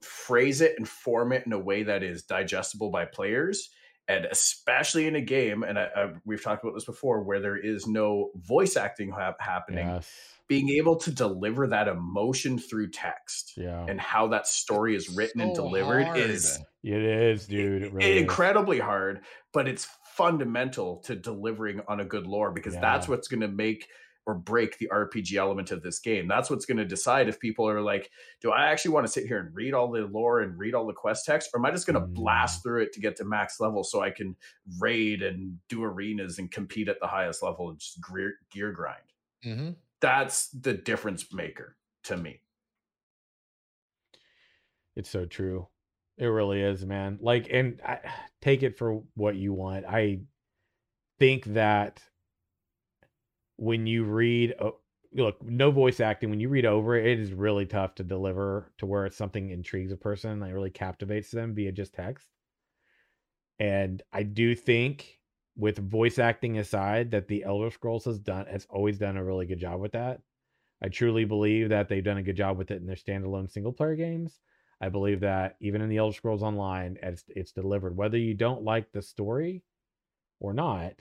[SPEAKER 3] phrase it and form it in a way that is digestible by players. And especially in a game, and I, I, we've talked about this before, where there is no voice acting hap- happening,
[SPEAKER 1] Yes.
[SPEAKER 3] being able to deliver that emotion through text
[SPEAKER 1] Yeah.
[SPEAKER 3] and how that story is written and delivered
[SPEAKER 2] hard.
[SPEAKER 3] is
[SPEAKER 1] It is, dude. It really is.
[SPEAKER 3] incredibly hard, but it's fundamental to delivering on a good lore because that's what's going to make or break the RPG element of this game. That's what's going to decide if people are like, do I actually want to sit here and read all the lore and read all the quest text, or am I just going to
[SPEAKER 1] Mm.
[SPEAKER 3] blast through it to get to max level so I can raid and do arenas and compete at the highest level and just gear, gear grind?
[SPEAKER 2] hmm
[SPEAKER 3] That's the difference maker to me.
[SPEAKER 1] It's so true. It really is, man. Like, and I, take it for what you want. I think that when you read, look, no voice acting. When you read over it, it is really tough to deliver to where it's something intrigues a person, like really captivates them via just text. And I do think, with voice acting aside, that the Elder Scrolls has done has always done a really good job with that. I truly believe that they've done a good job with it in their standalone single player games. I believe that even in the Elder Scrolls Online, it's, it's delivered. Whether you don't like the story or not,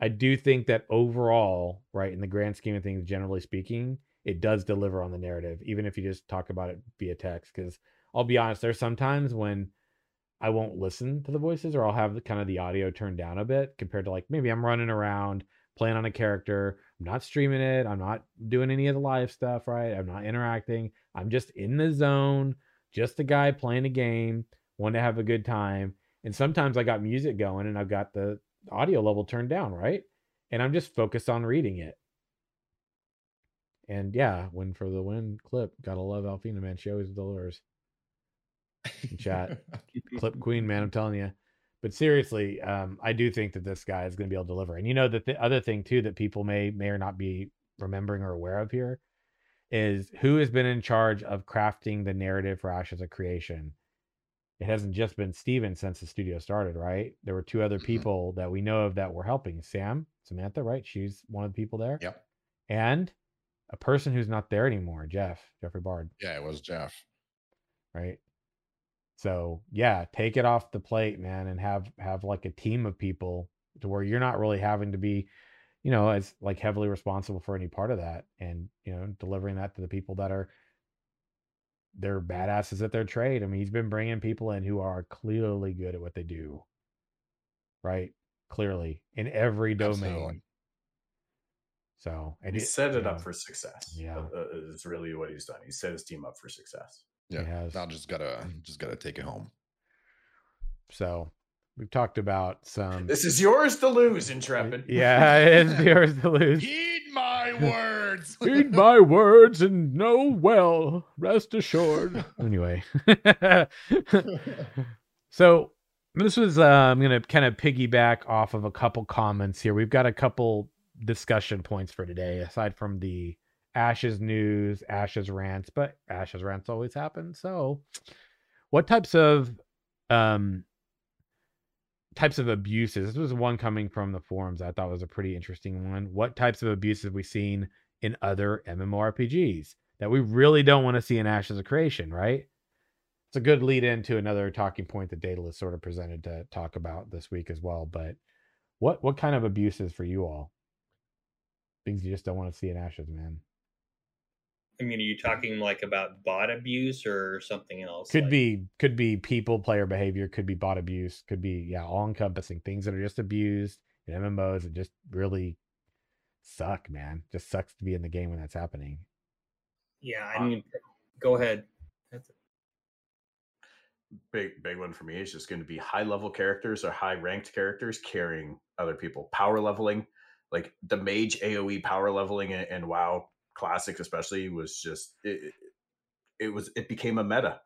[SPEAKER 1] I do think that overall, right, in the grand scheme of things, generally speaking, it does deliver on the narrative, even if you just talk about it via text. Because I'll be honest, there's sometimes when I won't listen to the voices or I'll have the kind of the audio turned down a bit compared to like maybe I'm running around playing on a character. I'm not streaming it. I'm not doing any of the live stuff, right? I'm not interacting. I'm just in the zone, just a guy playing a game, want to have a good time. And sometimes I got music going and I've got the audio level turned down, right? And I'm just focused on reading it. And yeah, win for the win clip. Gotta love Alfina, man. She always delivers. Chat. Clip Queen, man. I'm telling you. But seriously, um, I do think that this guy is going to be able to deliver. And you know, that the other thing too that people may may or not be remembering or aware of here is who has been in charge of crafting the narrative for Ashes of Creation. It hasn't just been Steven since the studio started, right? There were two other
[SPEAKER 2] Mhm.
[SPEAKER 1] people that we know of that were helping. Sam, Samantha, right? She's one of the people there.
[SPEAKER 2] Yep.
[SPEAKER 1] And a person who's not there anymore, Jeff, Jeffrey Bard.
[SPEAKER 2] Yeah, it was Jeff.
[SPEAKER 1] right so yeah take it off the plate man and have have like a team of people to where you're not really having to be you know as like heavily responsible for any part of that and you know delivering that to the people that are they're badasses at their trade i mean he's been bringing people in who are clearly good at what they do right clearly in every domain
[SPEAKER 2] Absolutely.
[SPEAKER 1] so and
[SPEAKER 3] he
[SPEAKER 1] it-
[SPEAKER 3] set it
[SPEAKER 1] yeah,
[SPEAKER 3] up for success.
[SPEAKER 1] Yeah.
[SPEAKER 3] uh, uh, is really what he's done. He set his team up for success.
[SPEAKER 2] Yeah.
[SPEAKER 1] has.
[SPEAKER 2] Now just gotta just gotta take it home.
[SPEAKER 1] so we've talked about some
[SPEAKER 3] This is yours to lose, Intrepid.
[SPEAKER 1] yeah it is yours to lose
[SPEAKER 2] Heed my words.
[SPEAKER 1] Heed my words and know well, rest assured. Anyway, so this was, uh, I'm going to kind of piggyback off of a couple comments here. We've got a couple discussion points for today, aside from the Ashes news, Ashes rants, but Ashes rants always happen. So, what types of, um, types of abuses. This was one coming from the forums I thought was a pretty interesting one. What types of abuses have we seen in other MMORPGs that we really don't want to see in Ashes of Creation, right? It's a good lead into another talking point that Daedalus sort of presented to talk about this week as well. But what what kind of abuses for you all? Things you just don't want to see in Ashes, man.
[SPEAKER 4] I mean, are you talking like about bot abuse or something else?
[SPEAKER 1] Could
[SPEAKER 4] Like-
[SPEAKER 1] be could be people player behavior, could be bot abuse, could be yeah, all encompassing things that are just abused in MMOs that just really suck, man. Just sucks to be in the game when that's happening.
[SPEAKER 4] Yeah, I um, mean, go ahead. That's
[SPEAKER 3] Big big one for me is just going to be high level characters or high ranked characters carrying other people. Power leveling, like the mage AOE power leveling and, and WoW classic especially was just it, it- it was it became a meta.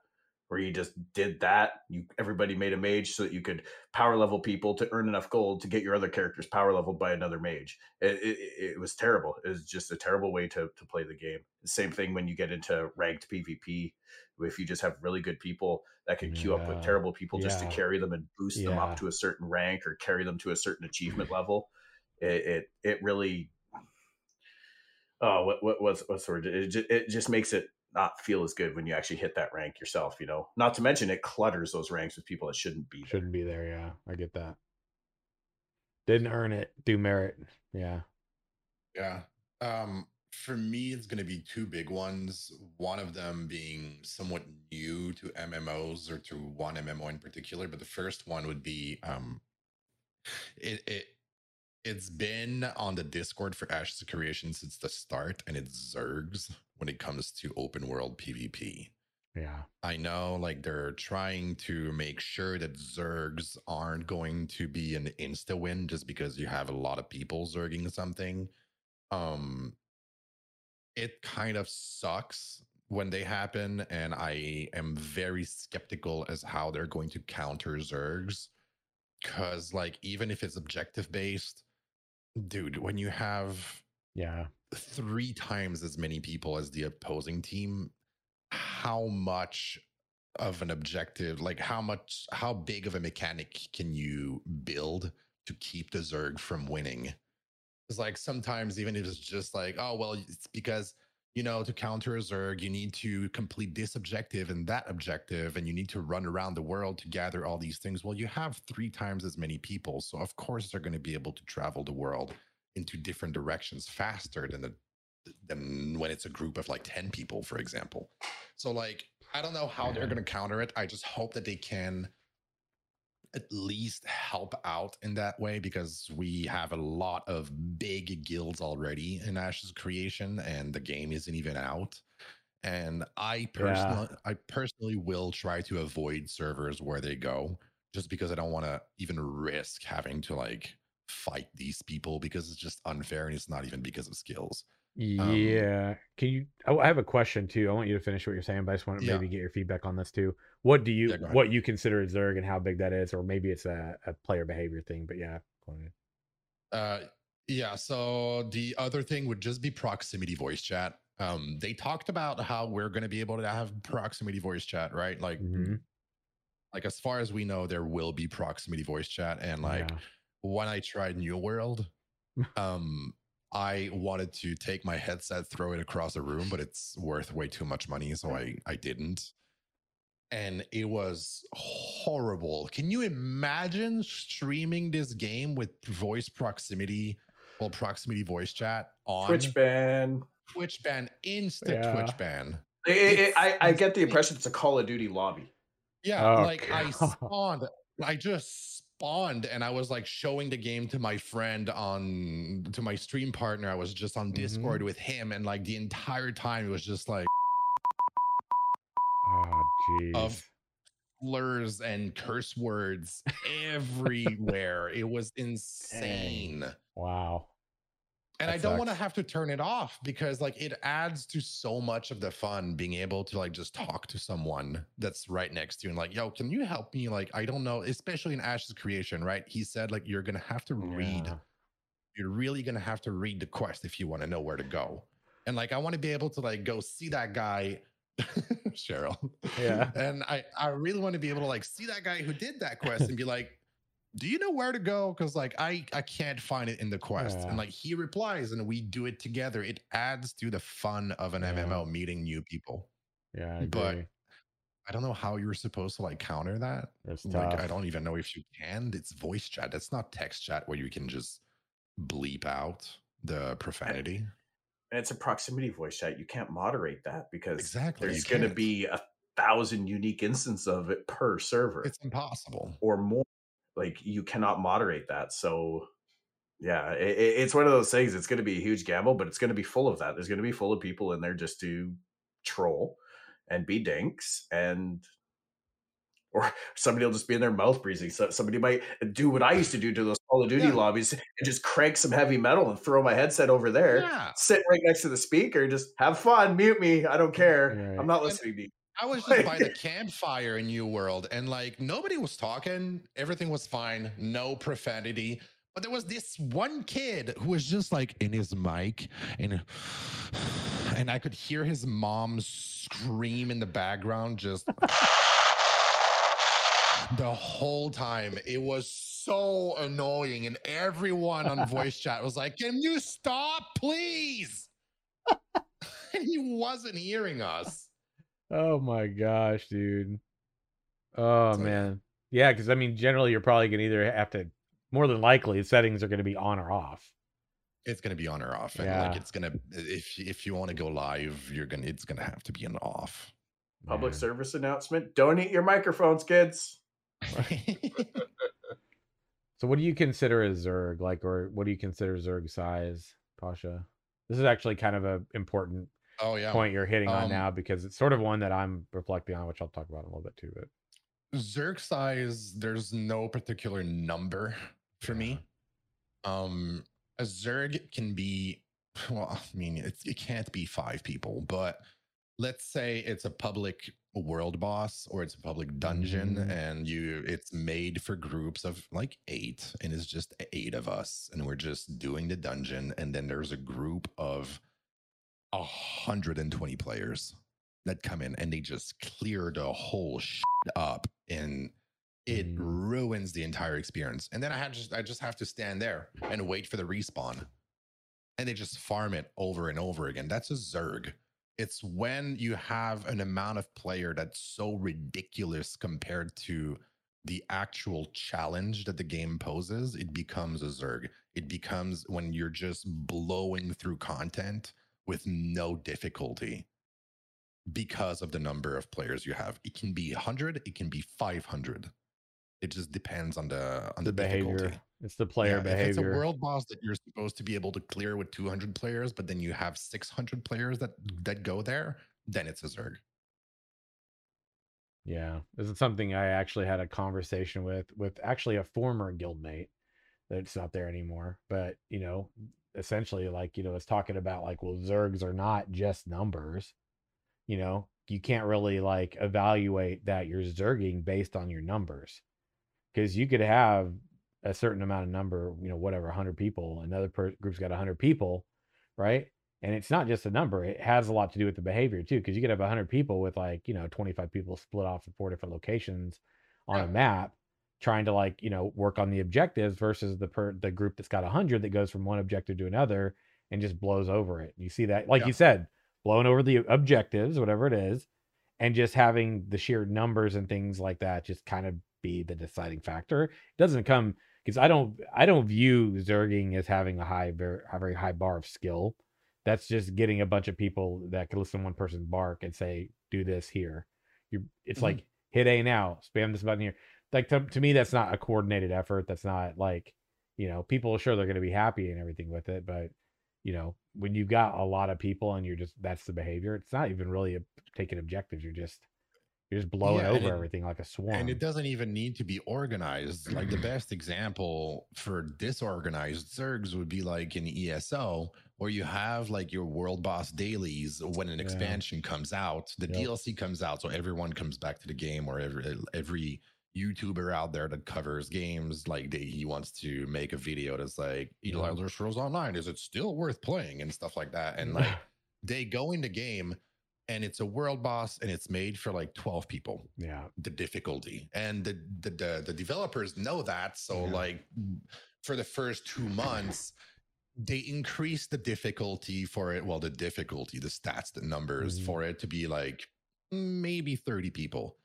[SPEAKER 3] Where you just did that. You everybody made a mage so that you could power level people to earn enough gold to get your other characters power leveled by another mage. It, it, it was terrible. It was just a terrible way to to play the game. The same thing when you get into ranked PvP. If you just have really good people that can queue up with terrible people just to carry them and boost them up to a certain rank or carry them to a certain mm-hmm. achievement level, it it, it really oh what what what's what's the word? It just, it just makes it not feel as good when you actually hit that rank yourself. You know, not to mention it clutters those ranks with people that shouldn't be. there.
[SPEAKER 1] Shouldn't be there. Yeah, I get that. Didn't earn it through merit. Yeah.
[SPEAKER 2] Yeah. Um, for me, it's going to be two big ones. One of them being somewhat new to MMOs or to one MMO in particular, but the first one would be um, it it it's been on the Discord for Ashes of Creation since the start, and it's Zergs when it comes to open world PvP.
[SPEAKER 1] Yeah.
[SPEAKER 2] I know, like they're trying to make sure that Zergs aren't going to be an insta win just because you have a lot of people zerging something. Um, it kind of sucks when they happen, and I am very skeptical as how they're going to counter Zergs. Because, like, even if it's objective based, dude, when you have
[SPEAKER 1] Yeah.
[SPEAKER 2] Three times as many people as the opposing team, how much of an objective, like how much, how big of a mechanic can you build to keep the Zerg from winning? It's like sometimes, even if it's just like, oh, well, it's because, you know, to counter a Zerg, you need to complete this objective and that objective, and you need to run around the world to gather all these things. Well, you have three times as many people. So, of course, they're going to be able to travel the world into different directions faster than the than when it's a group of like 10 people for example. So like i don't know how they're going to counter it. I just hope that they can at least help out in that way because we have a lot of big guilds already in ashes creation and the game isn't even out. And i personally i personally will try to avoid servers where they go just because i don't want to even risk having to like fight these people because it's just unfair and it's not even because of skills Um,
[SPEAKER 1] Yeah. Can you? Oh, I have a question too. I want you to finish what you're saying, but I just want to
[SPEAKER 2] Yeah.
[SPEAKER 1] maybe get your feedback on this too. What do you
[SPEAKER 2] Yeah,
[SPEAKER 1] what you consider a Zerg and how big that is, or maybe it's a, a player behavior thing. But yeah.
[SPEAKER 2] Uh, yeah. So the other thing would just be proximity voice chat. Um, they talked about how we're going to be able to have proximity voice chat, right? Like,
[SPEAKER 1] Mhm.
[SPEAKER 2] like as far as we know, there will be proximity voice chat. And like
[SPEAKER 1] Yeah.
[SPEAKER 2] When I tried New World, um, I wanted to take my headset, throw it across the room, but it's worth way too much money, so I I didn't. And it was horrible. Can you imagine streaming this game with voice proximity, well, proximity voice chat on
[SPEAKER 3] Twitch ban.
[SPEAKER 2] Twitch ban, instant
[SPEAKER 1] Yeah.
[SPEAKER 2] Twitch ban?
[SPEAKER 3] It- it-
[SPEAKER 2] It's
[SPEAKER 3] I, I get the impression it's a Call of Duty lobby.
[SPEAKER 2] Yeah,
[SPEAKER 1] Oh,
[SPEAKER 2] like I
[SPEAKER 1] God.
[SPEAKER 2] spawned. I just spawned and I was like showing the game to my friend on to my stream partner. I was just on Discord mm-hmm. with him, and like the entire time it was just like
[SPEAKER 1] Oh, jeez.
[SPEAKER 2] Of- slurs and curse words everywhere. it was insane.
[SPEAKER 1] wow.
[SPEAKER 2] And I don't want to have to turn it off because like it adds to so much of the fun being able to like just talk to someone that's right next to you and like, yo, can you help me? Like, I don't know, especially in Ashes creation, right? He said like you're gonna have to read.
[SPEAKER 1] Yeah.
[SPEAKER 2] You're really gonna have to read the quest if you want to know where to go. And like I want to be able to like go see that guy, Cheryl.
[SPEAKER 1] Yeah.
[SPEAKER 2] And I I really want to be able to like see that guy who did that quest and be like, do you know where to go? Because like I I can't find it in the quest.
[SPEAKER 1] Yeah.
[SPEAKER 2] And like he replies and we do it together. It adds to the fun of an
[SPEAKER 1] Yeah.
[SPEAKER 2] MMO meeting new people.
[SPEAKER 1] Yeah. I
[SPEAKER 2] But. I don't know how you're supposed to like counter that.
[SPEAKER 1] It's
[SPEAKER 2] Like
[SPEAKER 1] tough.
[SPEAKER 2] I don't even know if you can. It's voice chat. That's not text chat where you can just bleep out the profanity.
[SPEAKER 3] And it's a proximity voice chat. You can't moderate that because
[SPEAKER 2] Exactly.
[SPEAKER 3] there's going to be a thousand unique instances of it per server
[SPEAKER 2] It's impossible.
[SPEAKER 3] or more. Like you cannot moderate that. So yeah, it, it's one of those things. It's going to be a huge gamble, but it's going to be full of that. There's going to be full of people in there just to troll and be dinks and or somebody will just be in their mouth breathing. So somebody might do what I used to do to those Call of Duty
[SPEAKER 2] Yeah.
[SPEAKER 3] lobbies and just crank some heavy metal and throw my headset over there
[SPEAKER 2] Yeah.
[SPEAKER 3] sit right next to the speaker, just have fun, mute me. I don't care.
[SPEAKER 1] Right.
[SPEAKER 3] I'm not
[SPEAKER 2] And-
[SPEAKER 3] listening to you.
[SPEAKER 2] I was just by the campfire in New World, and like nobody was talking. Everything was fine. No profanity. But there was this one kid who was just like in his mic, and and I could hear his mom scream in the background, just the whole time. It was so annoying, and everyone on voice chat was like, "Can you stop, please?" and he wasn't hearing us.
[SPEAKER 1] Oh my gosh, dude. Oh
[SPEAKER 2] So, yeah.
[SPEAKER 1] man. Yeah, because I mean, generally, you're probably gonna either have to, more than likely, the settings are gonna be on or off.
[SPEAKER 2] It's gonna be on or off, and
[SPEAKER 1] Yeah.
[SPEAKER 2] like it's gonna if if you want to go live, you're gonna it's gonna have to be an off.
[SPEAKER 3] Public
[SPEAKER 1] Man.
[SPEAKER 3] service announcement: Don't eat your microphones, kids.
[SPEAKER 1] So, what do you consider a Zerg like, or what do you consider Zerg size, Pasha? This is actually kind of a important
[SPEAKER 2] oh yeah,
[SPEAKER 1] point you're hitting on
[SPEAKER 2] Um,
[SPEAKER 1] now because it's sort of one that I'm reflecting on, which I'll talk about in a little bit too. But
[SPEAKER 2] Zerg size. There's no particular number for me. Um, a Zerg can be well. I mean, it's, it can't be five people, but let's say it's a public world boss or it's a public dungeon
[SPEAKER 1] Mhm.
[SPEAKER 2] and you it's made for groups of like eight and it's just eight of us and we're just doing the dungeon and then there's a group of 120 players that come in and they just clear the whole shit up and it
[SPEAKER 1] Mm.
[SPEAKER 2] ruins the entire experience. And then i had just i just have to stand there and wait for the respawn. And they just farm it over and over again. That's a zerg. It's when you have an amount of player that's so ridiculous compared to the actual challenge that the game poses it becomes a zerg. It becomes when you're just blowing through content with no difficulty because of the number of players you have it can be 100 it can be 500 it just depends on the on
[SPEAKER 1] the
[SPEAKER 2] the,
[SPEAKER 1] behavior,
[SPEAKER 2] difficulty
[SPEAKER 1] it's the player
[SPEAKER 2] yeah, If it's a world boss that you're supposed to be able to clear with 200 players, but then you have 600 players that that go there, then it's a Zerg.
[SPEAKER 1] Yeah, this is something I actually had a conversation with with actually a former guildmate that's not there anymore. But you know, essentially, like you know, was talking about like, well, Zergs are not just numbers. You know, you can't really like evaluate that you're Zerging based on your numbers, because you could have a certain amount of number, you know, whatever, hundred people, another per- group's got hundred people, right? and it's not just a number it has a lot to do with the behavior too because you could have 100 people with like you know 25 people split off in four different locations on a map trying to like you know work on the objectives versus the per the group that's got 100 that goes from one objective to another and just blows over it. You see that like
[SPEAKER 2] Yeah.
[SPEAKER 1] you said blowing over the objectives whatever it is and just having the sheer numbers and things like that just kind of be the deciding factor. It doesn't come because i don't i don't view zerging as having a high very, very high bar of skill. That's just getting a bunch of people that can listen to one person bark and say do this here. You it's
[SPEAKER 2] Mhm.
[SPEAKER 1] like hit a now spam this button here like to, to me that's not a coordinated effort that's not like you know people sure they're going to be happy and everything with it but you know when you've got a lot of people and you're just that's the behavior it's not even really a, taking objectives you're just you're just blowing
[SPEAKER 2] Yeah,
[SPEAKER 1] over
[SPEAKER 2] it-
[SPEAKER 1] everything like a swarm
[SPEAKER 2] And it doesn't even need to be organized. Like the best example for disorganized Zergs would be like in ESO, where you have like your world boss dailies when an
[SPEAKER 1] Yeah.
[SPEAKER 2] expansion comes out, the
[SPEAKER 1] Yep.
[SPEAKER 2] DLC comes out, so everyone comes back to the game, or every every YouTuber out there that covers games, like they, he wants to make a video that's like
[SPEAKER 1] Yeah.
[SPEAKER 2] Elder Scrolls Online, is it still worth playing and stuff like that, and like they go in the game and it's a world boss and it's made for like 12 people
[SPEAKER 1] yeah
[SPEAKER 2] the difficulty and the the the, the developers know that so
[SPEAKER 1] Yeah.
[SPEAKER 2] like for the first two months they increase the difficulty for it well the difficulty the stats the numbers
[SPEAKER 1] Mhm.
[SPEAKER 2] for it to be like maybe 30 people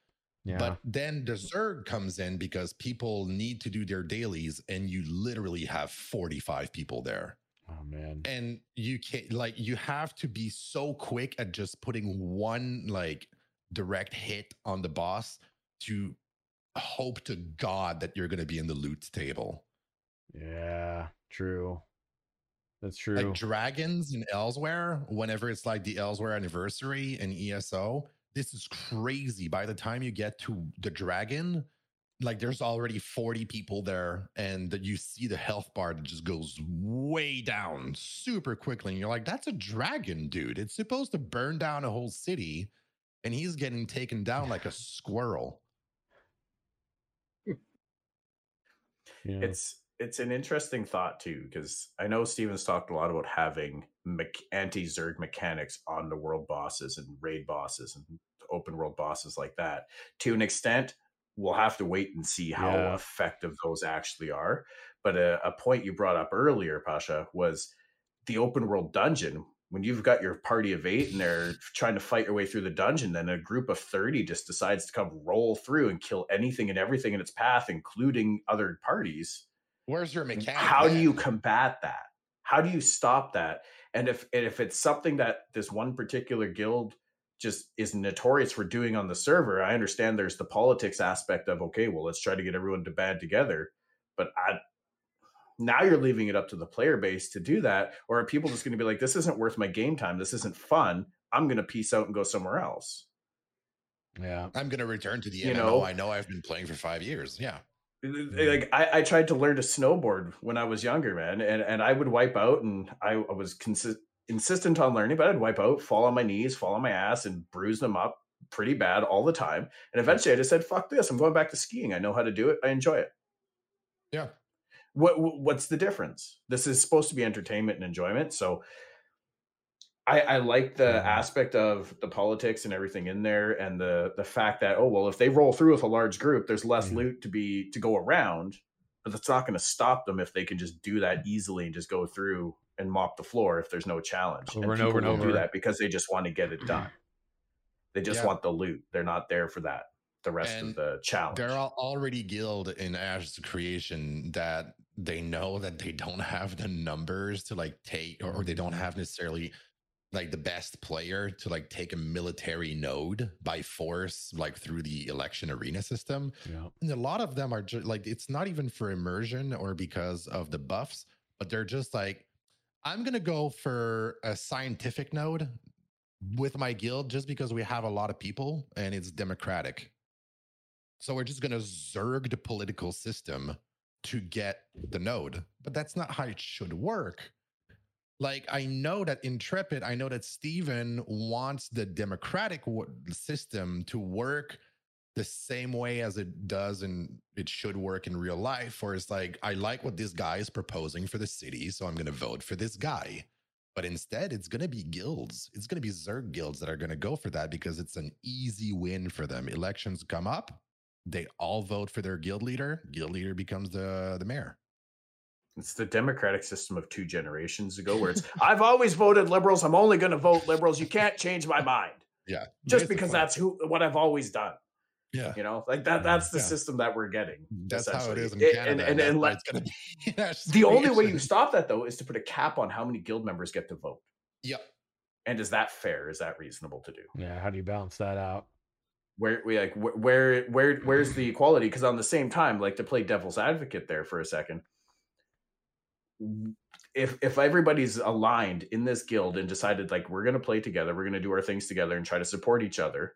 [SPEAKER 1] yeah.
[SPEAKER 2] But then the zerg comes in because people need to do their dailies and you literally have 45 people there.
[SPEAKER 1] Oh man.
[SPEAKER 2] And you can't like you have to be so quick at just putting one like direct hit on the boss to hope to god that you're going to be in the loot table.
[SPEAKER 1] Yeah true. That's true.
[SPEAKER 2] Like dragons in Elsweyr whenever it's like the Elsweyr anniversary in eso this is crazy by the time you get to the dragon like there's already 40 people there and that you see the health bar that just goes way down super quickly and you're like that's a dragon dude it's supposed to burn down a whole city and he's getting taken down like a squirrel.
[SPEAKER 1] Yeah.
[SPEAKER 3] It's it's an interesting thought too because I know Steven's talked a lot about having me- anti Zerg mechanics on the world bosses and raid bosses and open world bosses like that. To an extent, we'll have to wait and see how
[SPEAKER 1] Yeah.
[SPEAKER 3] effective those actually are. But a, a point you brought up earlier, Pasha, was the open world dungeon. When you've got your party of eight and they're trying to fight your way through the dungeon, then a group of 30 just decides to come roll through and kill anything and everything in its path, including other parties
[SPEAKER 2] Where's your mechanic?
[SPEAKER 3] how do you combat that how do you stop that and if and if it's something that this one particular guild just is notorious for doing on the server i understand there's the politics aspect of okay well let's try to get everyone to band together but i now you're leaving it up to the player base to do that or are people just going to be like this isn't worth my game time this isn't fun i'm going to peace out and go somewhere else
[SPEAKER 1] yeah.
[SPEAKER 2] I'm gonna return to the
[SPEAKER 3] You
[SPEAKER 2] MMO
[SPEAKER 3] know?
[SPEAKER 2] I know I've been playing for five years. Yeah.
[SPEAKER 3] Like I, I tried to learn to snowboard when I was younger, man, and and I would wipe out, and I, I was consi- insistent on learning, but I'd wipe out, fall on my knees, fall on my ass, and bruise them up pretty bad all the time. And eventually, I just said, "Fuck this! I'm going back to skiing. I know how to do it. I enjoy it."
[SPEAKER 2] Yeah.
[SPEAKER 3] What what- what's the difference? This is supposed to be entertainment and enjoyment, so. I, I like the aspect of the politics and everything in there, and the the fact that oh well, if they roll through with a large group, there's less
[SPEAKER 1] Mhm.
[SPEAKER 3] loot to be to go around, but that's not going to stop them if they can just do that easily and just go through and mop the floor if there's no challenge.
[SPEAKER 1] Over and
[SPEAKER 3] people
[SPEAKER 1] over and
[SPEAKER 3] will do that because they just want to get it done. They just
[SPEAKER 2] Yeah.
[SPEAKER 3] want the loot. They're not there for that. The rest
[SPEAKER 2] And
[SPEAKER 3] of the challenge.
[SPEAKER 2] They're already guild in Ash's creation that they know that they don't have the numbers to like take, or they don't have necessarily like the best player to like take a military node by force, like through the election arena system.
[SPEAKER 1] Yeah.
[SPEAKER 2] And a lot of them are just like, it's not even for immersion or because of the buffs, but they're just like, I'm going to go for a scientific node with my guild just because we have a lot of people and it's democratic. So we're just going to zerg the political system to get the node. But that's not how it should work. Like, I know that Intrepid, I know that Steven wants the democratic system to work the same way as it does and it should work in real life. Or it's like, I like what this guy is proposing for the city, so I'm going to vote for this guy. But instead, it's going to be guilds. It's going to be Zerg guilds that are going to go for that because it's an easy win for them. Elections come up, they all vote for their guild leader. Guild leader becomes the the mayor.
[SPEAKER 3] It's the democratic system of two generations ago where it's I've always voted liberals. I'm only going to vote liberals. You can't change my mind
[SPEAKER 2] Yeah,
[SPEAKER 3] just because that's who what I've always done.
[SPEAKER 2] yeah.
[SPEAKER 3] You know, like that. That's the
[SPEAKER 2] Yeah.
[SPEAKER 3] system that we're getting.
[SPEAKER 2] That's how it is
[SPEAKER 3] essentially.
[SPEAKER 2] is in
[SPEAKER 3] It-
[SPEAKER 2] Canada.
[SPEAKER 3] and-
[SPEAKER 2] And,
[SPEAKER 3] and-
[SPEAKER 2] that's
[SPEAKER 3] and
[SPEAKER 2] why it's gonna be
[SPEAKER 3] the only way you stop that though is to put a cap on how many guild members get to vote.
[SPEAKER 2] Yep.
[SPEAKER 3] And is that fair? Is that reasonable to do?
[SPEAKER 1] Yeah. How do you balance that out?
[SPEAKER 3] Where we like where where where's the equality? Because on the same time, like to play devil's advocate there for a second, if if everybody's aligned in this guild and decided like we're gonna play together, we're gonna do our things together and try to support each other,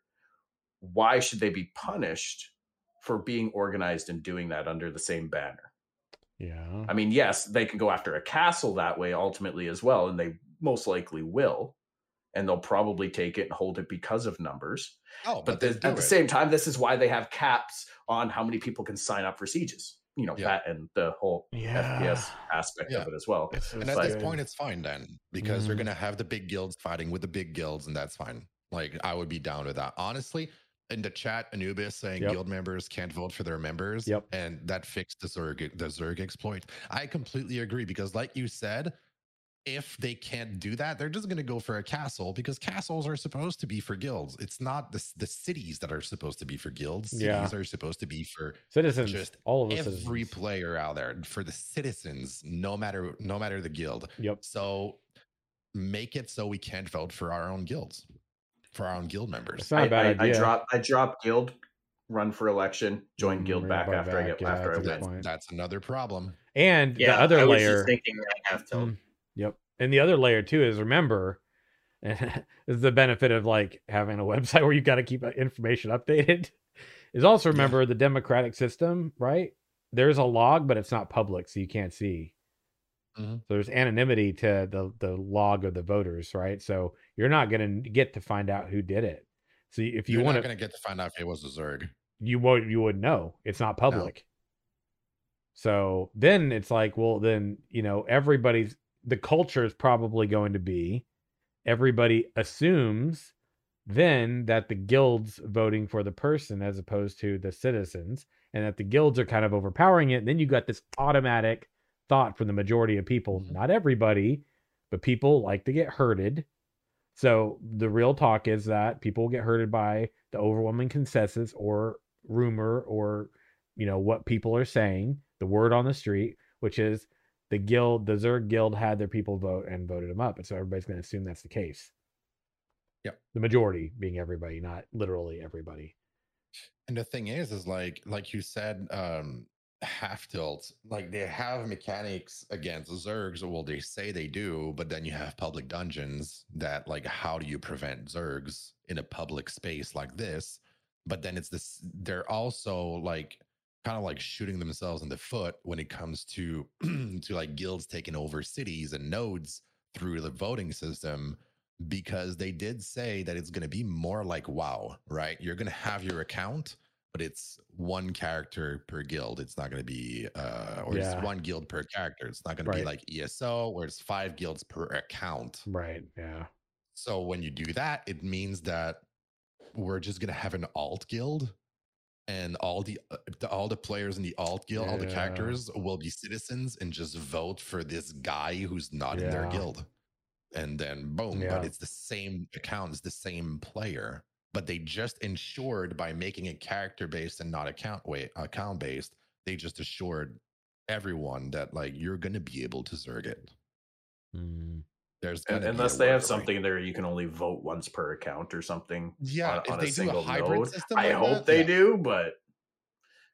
[SPEAKER 3] why should they be punished for being organized and doing that under the same banner?
[SPEAKER 1] Yeah.
[SPEAKER 3] I mean, yes, they can go after a castle that way ultimately as well, and they most likely will. And they'll probably take it and hold it because of numbers.
[SPEAKER 2] Oh,
[SPEAKER 3] But,
[SPEAKER 2] they
[SPEAKER 3] this,
[SPEAKER 2] do
[SPEAKER 3] at the same time, this is why they have caps on how many people can sign up for sieges. You know,
[SPEAKER 2] Yeah.
[SPEAKER 3] that and the whole
[SPEAKER 1] Yeah.
[SPEAKER 3] FPS aspect
[SPEAKER 2] Yeah.
[SPEAKER 3] of it as well.
[SPEAKER 1] It's
[SPEAKER 2] and
[SPEAKER 1] just
[SPEAKER 2] at this point, it's fine then because they're
[SPEAKER 1] Mhm.
[SPEAKER 2] gonna have the big guilds fighting with the big guilds, and that's fine. Like I would be down with that. Honestly, in the chat, Anubis saying
[SPEAKER 1] Yep.
[SPEAKER 2] guild members can't vote for their members.
[SPEAKER 1] Yep.
[SPEAKER 2] And that fixed the Zerg the Zerg exploit. I completely agree because, like you said, if they can't do that, they're just gonna go for a castle because castles are supposed to be for guilds. It's not the, the cities that are supposed to be for guilds. Cities
[SPEAKER 1] Yeah.
[SPEAKER 2] are supposed to be for
[SPEAKER 1] citizens.
[SPEAKER 2] just
[SPEAKER 1] all of the
[SPEAKER 2] every
[SPEAKER 1] citizens.
[SPEAKER 2] player out there for the citizens no matter no matter the guild
[SPEAKER 1] Yep.
[SPEAKER 2] so make it so we can't vote for our own guilds for our own guild members
[SPEAKER 1] It's not a
[SPEAKER 3] I,
[SPEAKER 1] bad
[SPEAKER 3] I,
[SPEAKER 1] idea.
[SPEAKER 3] I drop I drop guild, run for election, join
[SPEAKER 1] Mm,
[SPEAKER 3] guild
[SPEAKER 1] bring
[SPEAKER 3] back
[SPEAKER 1] it
[SPEAKER 3] after I get
[SPEAKER 1] yeah,
[SPEAKER 3] after I
[SPEAKER 1] that's
[SPEAKER 3] win.
[SPEAKER 1] point.
[SPEAKER 2] that's another problem
[SPEAKER 1] and
[SPEAKER 4] Yeah,
[SPEAKER 1] the other
[SPEAKER 4] I was
[SPEAKER 1] layer.
[SPEAKER 4] just thinking that half tilt.
[SPEAKER 1] Mm, yep. And the other layer too is remember, is the benefit of like having a website where you've got to keep uh, information updated. Is also
[SPEAKER 2] Yeah.
[SPEAKER 1] remember the democratic system, right? There's a log, but it's not public, so you can't see.
[SPEAKER 2] Mhm.
[SPEAKER 1] So there's anonymity to the the log of the voters, right? So you're not going to get to find out who did it. So if you want to,
[SPEAKER 2] going to get to find out if it was a Zerg.
[SPEAKER 1] you would you would know it's not public. So then it's like, well, then you know everybody's the culture is probably going to be everybody assumes then that the guilds voting for the person as opposed to the citizens and that the guilds are kind of overpowering it. And then you got this automatic thought from the majority of people,
[SPEAKER 2] Mhm.
[SPEAKER 1] not everybody, but people like to get herded. So the real talk is that people get herded by the overwhelming consensus or rumor or you know what people are saying, the word on the street, which is the guild, the Zerg guild had their people vote and voted them up, and so everybody's going to assume that's the case.
[SPEAKER 2] Yep.
[SPEAKER 1] The majority being everybody, not literally everybody.
[SPEAKER 2] And the thing is, is like like you said, um, half tilt, like they have mechanics against Zergs. Well, they say they do, but then you have public dungeons that like how do you prevent Zergs in a public space like this? But then it's this they're also like kind of like shooting themselves in the foot when it comes to to like guilds taking over cities and nodes through the voting system because they did say that it's going to be more like WoW, right? You're going to have your account, but it's one character per guild. It's not going to be, uh, or
[SPEAKER 1] Yeah.
[SPEAKER 2] it's one guild per character. It's not going to be like ESO, where it's five guilds per account.
[SPEAKER 1] Right. Yeah.
[SPEAKER 2] So when you do that, it means that we're just going to have an alt guild. And all the, uh, the all the players in the alt guild, all the characters will be citizens and just vote for this guy who's not in their guild. And then boom
[SPEAKER 1] Yeah.
[SPEAKER 2] but it's the same account it's the same player but they just ensured by making it character based and not account way account based. They just assured everyone that like you're gonna be able to zerg it.
[SPEAKER 1] Mm.
[SPEAKER 2] There's
[SPEAKER 3] And,
[SPEAKER 2] gonna be a
[SPEAKER 3] unless they have something there, you can only vote once per account or something.
[SPEAKER 2] yeah
[SPEAKER 3] on,
[SPEAKER 2] if
[SPEAKER 3] on
[SPEAKER 2] they
[SPEAKER 3] a
[SPEAKER 2] do
[SPEAKER 3] single
[SPEAKER 2] a hybrid
[SPEAKER 3] node.
[SPEAKER 2] system
[SPEAKER 3] I
[SPEAKER 2] like
[SPEAKER 3] hope
[SPEAKER 2] that,
[SPEAKER 3] they
[SPEAKER 2] yeah.
[SPEAKER 3] do, but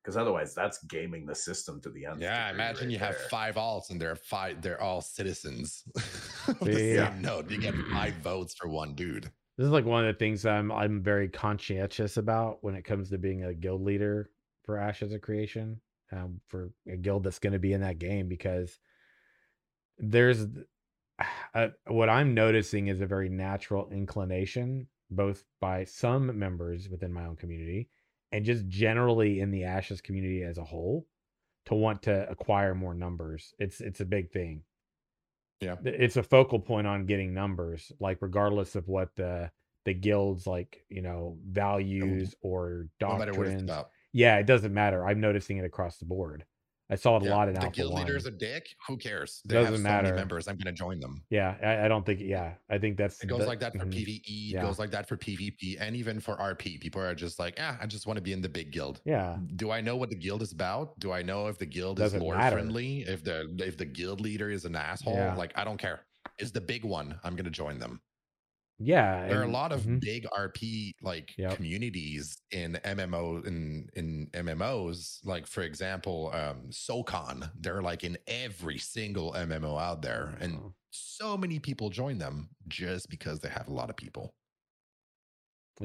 [SPEAKER 3] because otherwise, that's gaming the system to the end.
[SPEAKER 2] yeah imagine you have five alts and they're five they're all citizens of the
[SPEAKER 1] Yeah.
[SPEAKER 2] same node you get five votes for one dude
[SPEAKER 1] This is like one of the things I'm I'm very conscientious about when it comes to being a guild leader for Ashes of Creation, um, for a guild that's going to be in that game because there's uh, what I'm noticing is a very natural inclination, both by some members within my own community and just generally in the Ashes community as a whole, to want to acquire more numbers. It's it's a big thing.
[SPEAKER 2] Yeah.
[SPEAKER 1] It's a focal point on getting numbers like regardless of what the the guilds like you know values or
[SPEAKER 2] no matter what it's
[SPEAKER 1] doctrines.
[SPEAKER 2] about.
[SPEAKER 1] Yeah it doesn't matter. I'm noticing it across the board i saw it a lot in
[SPEAKER 2] the
[SPEAKER 1] alpha
[SPEAKER 2] guild
[SPEAKER 1] 1.
[SPEAKER 2] leader's a dick who cares they
[SPEAKER 1] Doesn't
[SPEAKER 2] have so
[SPEAKER 1] matter.
[SPEAKER 2] many members i'm gonna join them
[SPEAKER 1] yeah I, I don't think yeah i think that's
[SPEAKER 2] It goes
[SPEAKER 1] the-
[SPEAKER 2] like that for
[SPEAKER 1] mhm.
[SPEAKER 2] PvE. It
[SPEAKER 1] Yeah.
[SPEAKER 2] goes like that for PvP, and even for RP. People are just like, ah, I just want to be in the big guild.
[SPEAKER 1] yeah
[SPEAKER 2] Do I know what the guild is about? Do I know if the guild
[SPEAKER 1] Doesn't
[SPEAKER 2] is lore
[SPEAKER 1] matter.
[SPEAKER 2] friendly? If the if the guild leader is an asshole?
[SPEAKER 1] Yeah.
[SPEAKER 2] Like, I don't care. It's the big one. I'm gonna join them.
[SPEAKER 1] Yeah
[SPEAKER 2] There are a lot of
[SPEAKER 1] mhm.
[SPEAKER 2] big RP like
[SPEAKER 1] Yep.
[SPEAKER 2] communities in MMO in in MMOs. Like for example, um, SoCon. They're like in every single MMO out there, and
[SPEAKER 1] Oh.
[SPEAKER 2] so many people join them just because they have a lot of people.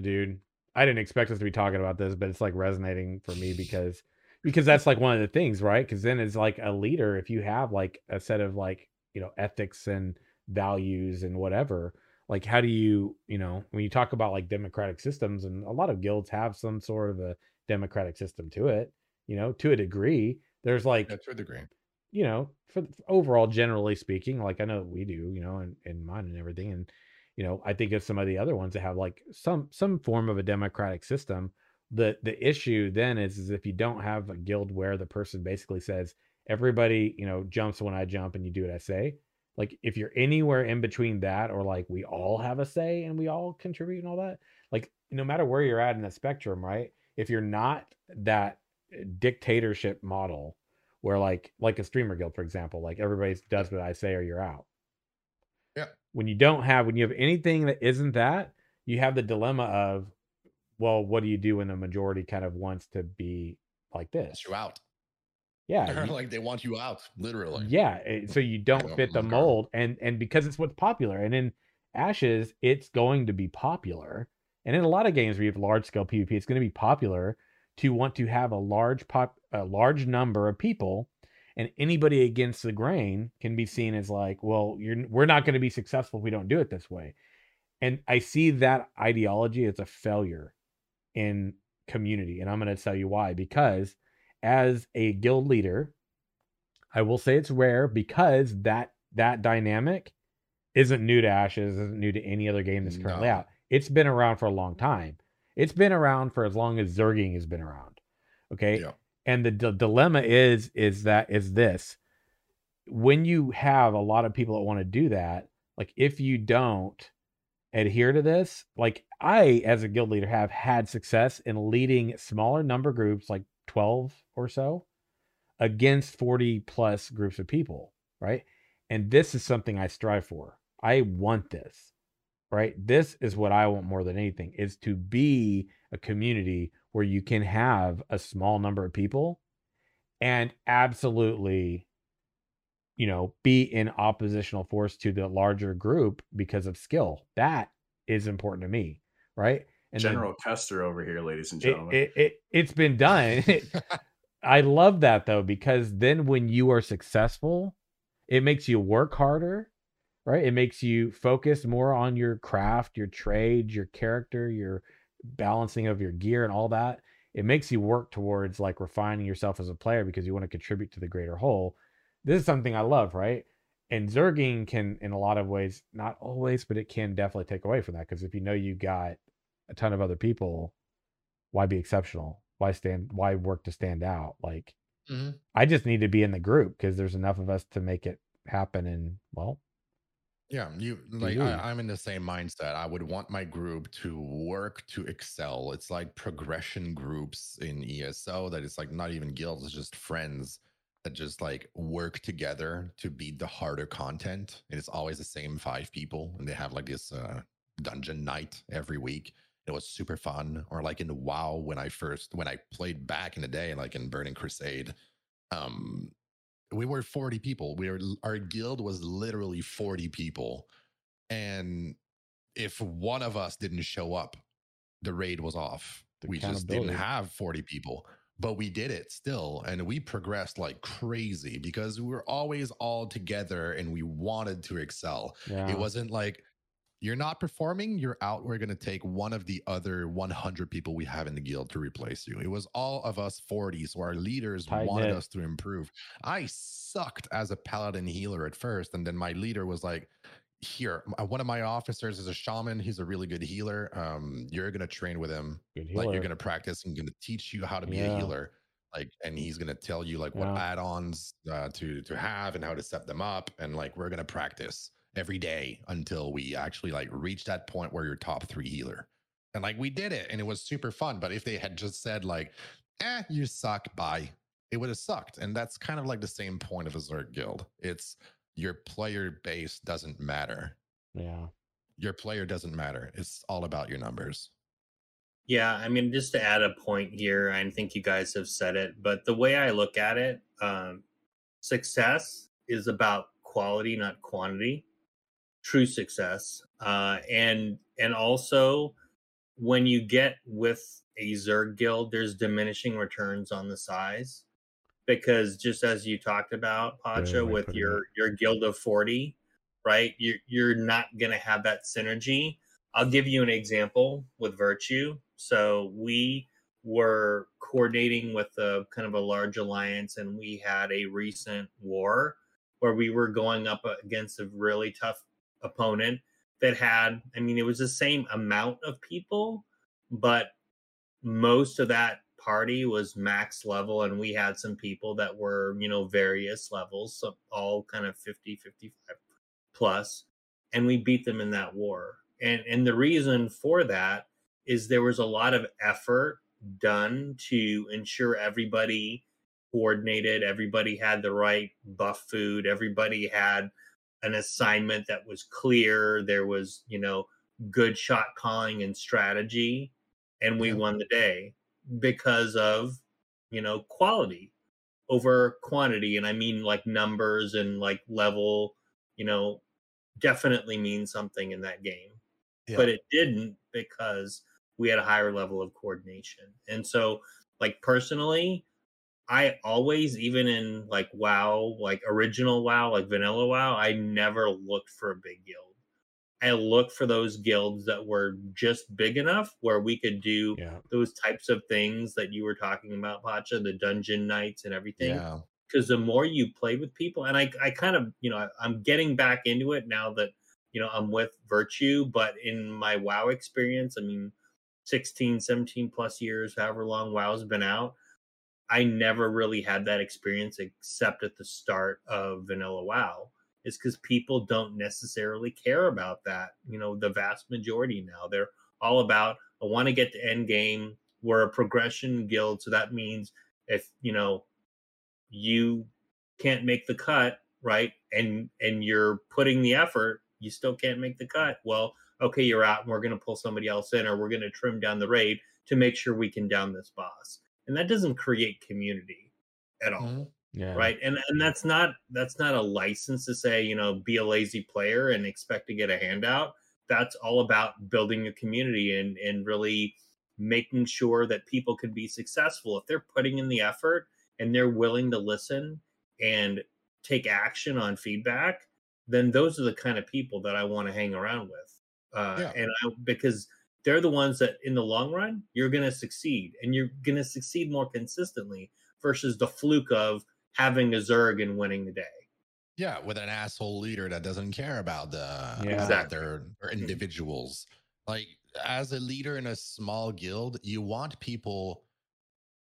[SPEAKER 1] dude i didn't expect us to be talking about this but it's like resonating for me because because that's like one of the things right because then it's like a leader if you have like a set of like you know ethics and values and whatever like how do you you know when you talk about like democratic systems and a lot of guilds have some sort of a democratic system to it you know to a degree there's like
[SPEAKER 2] Yeah, to a degree.
[SPEAKER 1] you know, for overall, generally speaking, like I know we do, you know, and in mine and everything, and you know, I think of some of the other ones that have like some some form of a democratic system. The the issue then is, is if you don't have a guild where the person basically says everybody, you know, jumps when I jump and you do what I say. Like if you're anywhere in between that or like we all have a say and we all contribute and all that, like no matter where you're at in the spectrum, right? If you're not that uh, dictatorship model where like like a streamer guild for example like everybody does what i say or you're out
[SPEAKER 2] Yeah.
[SPEAKER 1] when you don't have when you have anything that isn't that you have the dilemma of well what do you do when the majority kind of wants to be like this
[SPEAKER 2] you out.
[SPEAKER 1] Yeah you-
[SPEAKER 2] like they want you out, literally.
[SPEAKER 1] yeah eh, so you don't fit the mold and and because it's what's popular and in ashes it's going to be popular and in a lot of games where you have large scale pvp it's going to be popular to want to have a large pop a large number of people and anybody against the grain can be seen as like well you're we're not going to be successful if we don't do it this way And I see that ideology as a failure in community. And I'm going to tell you why. Because as a guild leader, I will say it's rare because that that dynamic isn't new to Ashes, isn't new to any other game that's currently
[SPEAKER 2] No.
[SPEAKER 1] out. It's been around for a long time. It's been around for as long as Zerging has been around. Okay.
[SPEAKER 2] Yeah.
[SPEAKER 1] And the d- dilemma is is that is this when you have a lot of people that want to do that, like if you don't adhere to this, like I as a guild leader have had success in leading smaller number groups like 12 or so against 40 plus groups of people, right? And this is something I strive for. I want this. Right? This is what I want more than anything is to be a community where you can have a small number of people and absolutely you know be in oppositional force to the larger group because of skill that is important to me right and then
[SPEAKER 3] General Custer over here, ladies and
[SPEAKER 1] it,
[SPEAKER 3] gentlemen.
[SPEAKER 1] it, it it's been done. I love that though because then when you are successful it makes you work harder right? It makes you focus more on your craft your trade your character your balancing of your gear and all that. It makes you work towards like refining yourself as a player because you want to contribute to the greater whole. This is something i love right? And zerging can in a lot of ways not always but it can definitely take away from that because if you know you got a ton of other people why be exceptional why stand why work to stand out like
[SPEAKER 2] Mhm.
[SPEAKER 1] i just need to be in the group because there's enough of us to make it happen and well
[SPEAKER 2] Yeah, you like
[SPEAKER 1] you.
[SPEAKER 2] I, I'm in the same mindset. I would want my group to work to excel. It's like progression groups in ESO that it's like not even guilds, it's just friends that just like work together to beat the harder content. And it's always the same five people, and they have like this uh, dungeon night every week. It was super fun. Or like in WoW when I first when I played back in the day, like in Burning Crusade, um, we were 40 people. We were our guild was literally 40 people. And if one of us didn't show up, the raid was off.
[SPEAKER 1] The
[SPEAKER 2] we just didn't have 40 people, but we did it still. And we progressed like crazy because we were always all together and we wanted to excel.
[SPEAKER 1] yeah
[SPEAKER 2] It wasn't like you're not performing, you're out. We're going to take one of the other 100 people we have in the guild to replace you. It was all of us 40. So our leaders
[SPEAKER 1] Tight
[SPEAKER 2] wanted us to improve. I sucked as a paladin healer at first. And then my leader was like, here, one of my officers is a shaman. He's a really good healer. Um, you're going to train with him like you're gonna practice and gonna teach you how to be
[SPEAKER 1] Yeah.
[SPEAKER 2] a healer like and he's gonna tell you like what
[SPEAKER 1] Yeah.
[SPEAKER 2] add-ons uh, to to have and how to set them up and like we're gonna practice every day until we actually like reach that point where you're top three healer. And like we did it and it was super fun but if they had just said like eh you suck bye it would have sucked and that's kind of like the same point of a zerg guild. It's your player base doesn't matter.
[SPEAKER 1] Yeah.
[SPEAKER 2] Your player doesn't matter. It's all about your numbers.
[SPEAKER 4] Yeah, I mean, just to add a point here, I think you guys have said it, but the way I look at it, um, success is about quality, not quantity. True success, uh, and and also when you get with a Zerg guild, there's diminishing returns on the size because just as you talked about, Pacha,
[SPEAKER 1] of
[SPEAKER 4] with your your guild of forty, right? You're you're not gonna have that synergy. I'll give you an example with Virtue. So we were coordinating with a kind of a large alliance, and we had a recent war where we were going up against a really tough opponent that had, I mean, it was the same amount of people, but most of that party was max level, and we had some people that were, you know, various levels, so all kind of 50, 55 plus, and we beat them in that war. And and the reason for that is there was a lot of effort done to ensure everybody coordinated, everybody had the right buff food, everybody had an assignment that was clear, there was, you know, good shot calling and strategy, and we
[SPEAKER 2] Yeah.
[SPEAKER 4] won the day because of, you know, quality over quantity. And I mean like numbers and like level, you know, definitely mean something in that game but it didn't because we had a higher level of coordination. And so, like personally, I always, even in like WoW, like original WoW, like vanilla WoW, I never looked for a big guild. I looked for those guilds that were just big enough where we could do
[SPEAKER 1] Yeah.
[SPEAKER 4] those types of things that you were talking about, Pacha, the dungeon nights and everything.
[SPEAKER 2] Yeah.
[SPEAKER 4] Because the more you play with people, and I, I kind of, you know, I, I'm getting back into it now that, you know, I'm with Virtue, but in my WoW experience, I mean, 16, 17 plus years, however long WoW's been out, I never really had that experience except at the start of Vanilla WoW. Is because people don't necessarily care about that. You know, the vast majority now they're all about I want to get to end game. We're a progression guild, so that means if you know you can't make the cut, right, and and you're putting the effort, you still can't make the cut. Well, okay, you're out, and we're going to pull somebody else in, or we're going to trim down the raid to make sure we can down this boss, and that doesn't create community at all
[SPEAKER 2] Mhm.
[SPEAKER 1] Yeah.
[SPEAKER 4] right and and that's not that's not a license to say you know be a lazy player and expect to get a handout that's all about building a community and and really making sure that people can be successful if they're putting in the effort and they're willing to listen and take action on feedback then those are the kind of people that i want to hang around with uh,
[SPEAKER 2] Yeah.
[SPEAKER 4] and I, because they're the ones that in the long run you're going to succeed and you're going to succeed more consistently versus the fluke of having a Zerg and winning the day.
[SPEAKER 2] Yeah, with an asshole leader that doesn't care about the
[SPEAKER 1] Yeah.
[SPEAKER 2] about
[SPEAKER 4] Exactly.
[SPEAKER 2] their, their mm-hmm. individuals. Like as a leader in a small guild, you want people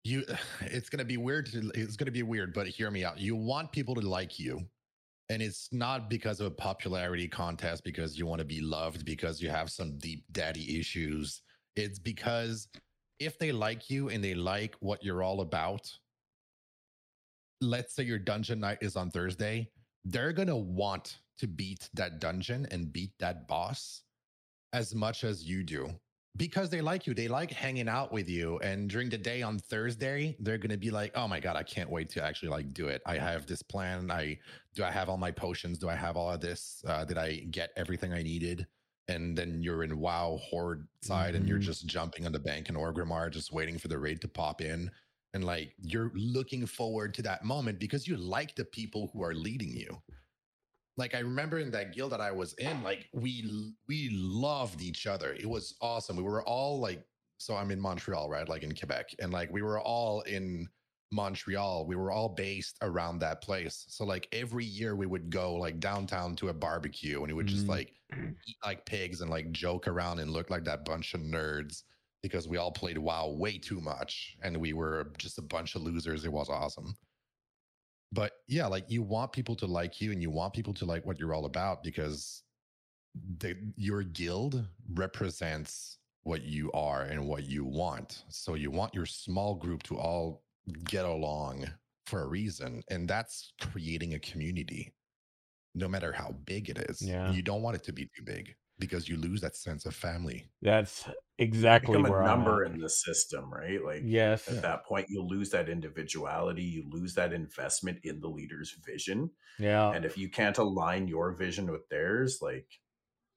[SPEAKER 2] you it's gonna be weird to, it's gonna be weird, but hear me out. You want people to like you. And it's not because of a popularity contest, because you want to be loved, because you have some deep daddy issues. It's because if they like you and they like what you're all about, let's say your dungeon night is on Thursday, they're going to want to beat that dungeon and beat that boss as much as you do because they like you. They like hanging out with you. And during the day on Thursday, they're going to be like, oh my God, I can't wait to actually like do it. I have this plan. I do I have all my potions? Do I have all of this? Uh, did I get everything I needed? And then you're in WoW Horde side and you're
[SPEAKER 1] Mhm.
[SPEAKER 2] just jumping on the bank in Orgrimmar, just waiting for the raid to pop in and like you're looking forward to that moment because you like the people who are leading you like i remember in that guild that i was in like we we loved each other it was awesome we were all like so i'm in montreal right like in quebec and like we were all in montreal we were all based around that place so like every year we would go like downtown to a barbecue and we would just
[SPEAKER 1] Mhm.
[SPEAKER 2] like eat like pigs and like joke around and look like that bunch of nerds because we all played WoW way too much and we were just a bunch of losers. It was awesome. But yeah, like you want people to like you and you want people to like what you're all about because the, your guild represents what you are and what you want. So you want your small group to all get along for a reason. And that's creating a community, no matter how big it is.
[SPEAKER 1] Yeah.
[SPEAKER 2] You don't want it to be too big because you lose that sense of family.
[SPEAKER 1] That's exactly
[SPEAKER 3] Become
[SPEAKER 1] where
[SPEAKER 3] a
[SPEAKER 1] I'm
[SPEAKER 3] number
[SPEAKER 1] at.
[SPEAKER 3] in the system, right? Like
[SPEAKER 1] Yes.
[SPEAKER 3] at that point, you lose that individuality, you lose that investment in the leader's vision.
[SPEAKER 1] Yeah.
[SPEAKER 3] and if you can't align your vision with theirs like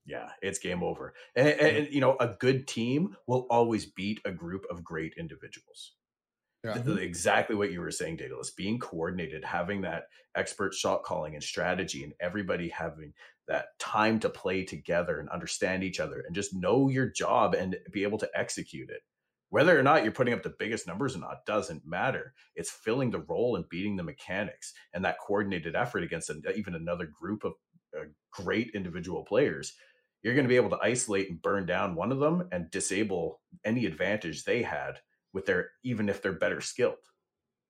[SPEAKER 3] yeah it's game over and, and, and, you know a good team will always beat a group of great individuals
[SPEAKER 2] Yeah.
[SPEAKER 3] Exactly what you were saying daedalus being coordinated having that expert shot calling and strategy and everybody having that time to play together and understand each other and just know your job and be able to execute it whether or not you're putting up the biggest numbers or not doesn't matter it's filling the role and beating the mechanics and that coordinated effort against an, even another group of uh, great individual players you're going to be able to isolate and burn down one of them and disable any advantage they had with their even if they're better skilled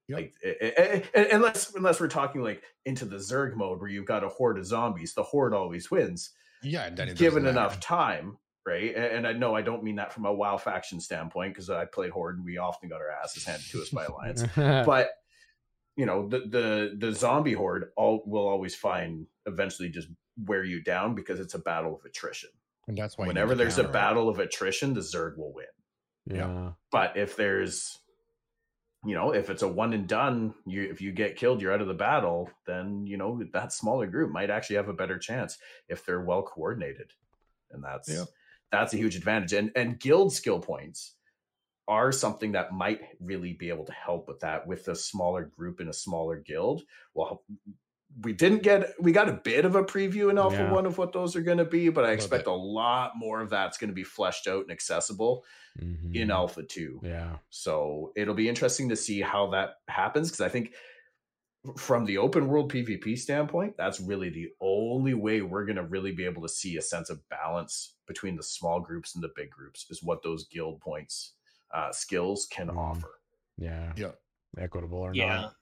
[SPEAKER 2] Yep.
[SPEAKER 3] like eh, eh, eh, unless unless we're talking like into the zerg mode where you've got a horde of zombies the horde always wins
[SPEAKER 2] Yeah. And then
[SPEAKER 3] given enough time, right? And, and I know I don't mean that from a WoW faction standpoint because I played Horde and we often got our asses handed to us by Alliance. but you know, the the the zombie horde all will always find eventually just wear you down because it's a battle of attrition.
[SPEAKER 2] And that's why
[SPEAKER 3] Whenever there's a battle of attrition, the Zerg will win.
[SPEAKER 1] Yeah.
[SPEAKER 3] But if there's you know, if it's a one and done, you if you get killed, you're out of the battle, then you know that smaller group might actually have a better chance if they're well coordinated. And that's
[SPEAKER 2] Yeah.
[SPEAKER 3] that's a huge advantage. And and guild skill points are something that might really be able to help with that with a smaller group in a smaller guild. Well, we didn't get we got a bit of a preview in Alpha
[SPEAKER 1] Yeah.
[SPEAKER 3] One of what those are going to be, but I expect
[SPEAKER 2] bit.
[SPEAKER 3] a lot more of that's going to be fleshed out and accessible
[SPEAKER 1] Mhm.
[SPEAKER 3] in Alpha Two.
[SPEAKER 1] Yeah.
[SPEAKER 3] So it'll be interesting to see how that happens because I think from the open world PvP standpoint, that's really the only way we're going to really be able to see a sense of balance between the small groups and the big groups is what those guild points uh, skills can
[SPEAKER 1] Mhm.
[SPEAKER 3] offer.
[SPEAKER 1] Yeah.
[SPEAKER 2] Yeah.
[SPEAKER 1] Equitable or
[SPEAKER 4] yeah
[SPEAKER 1] not.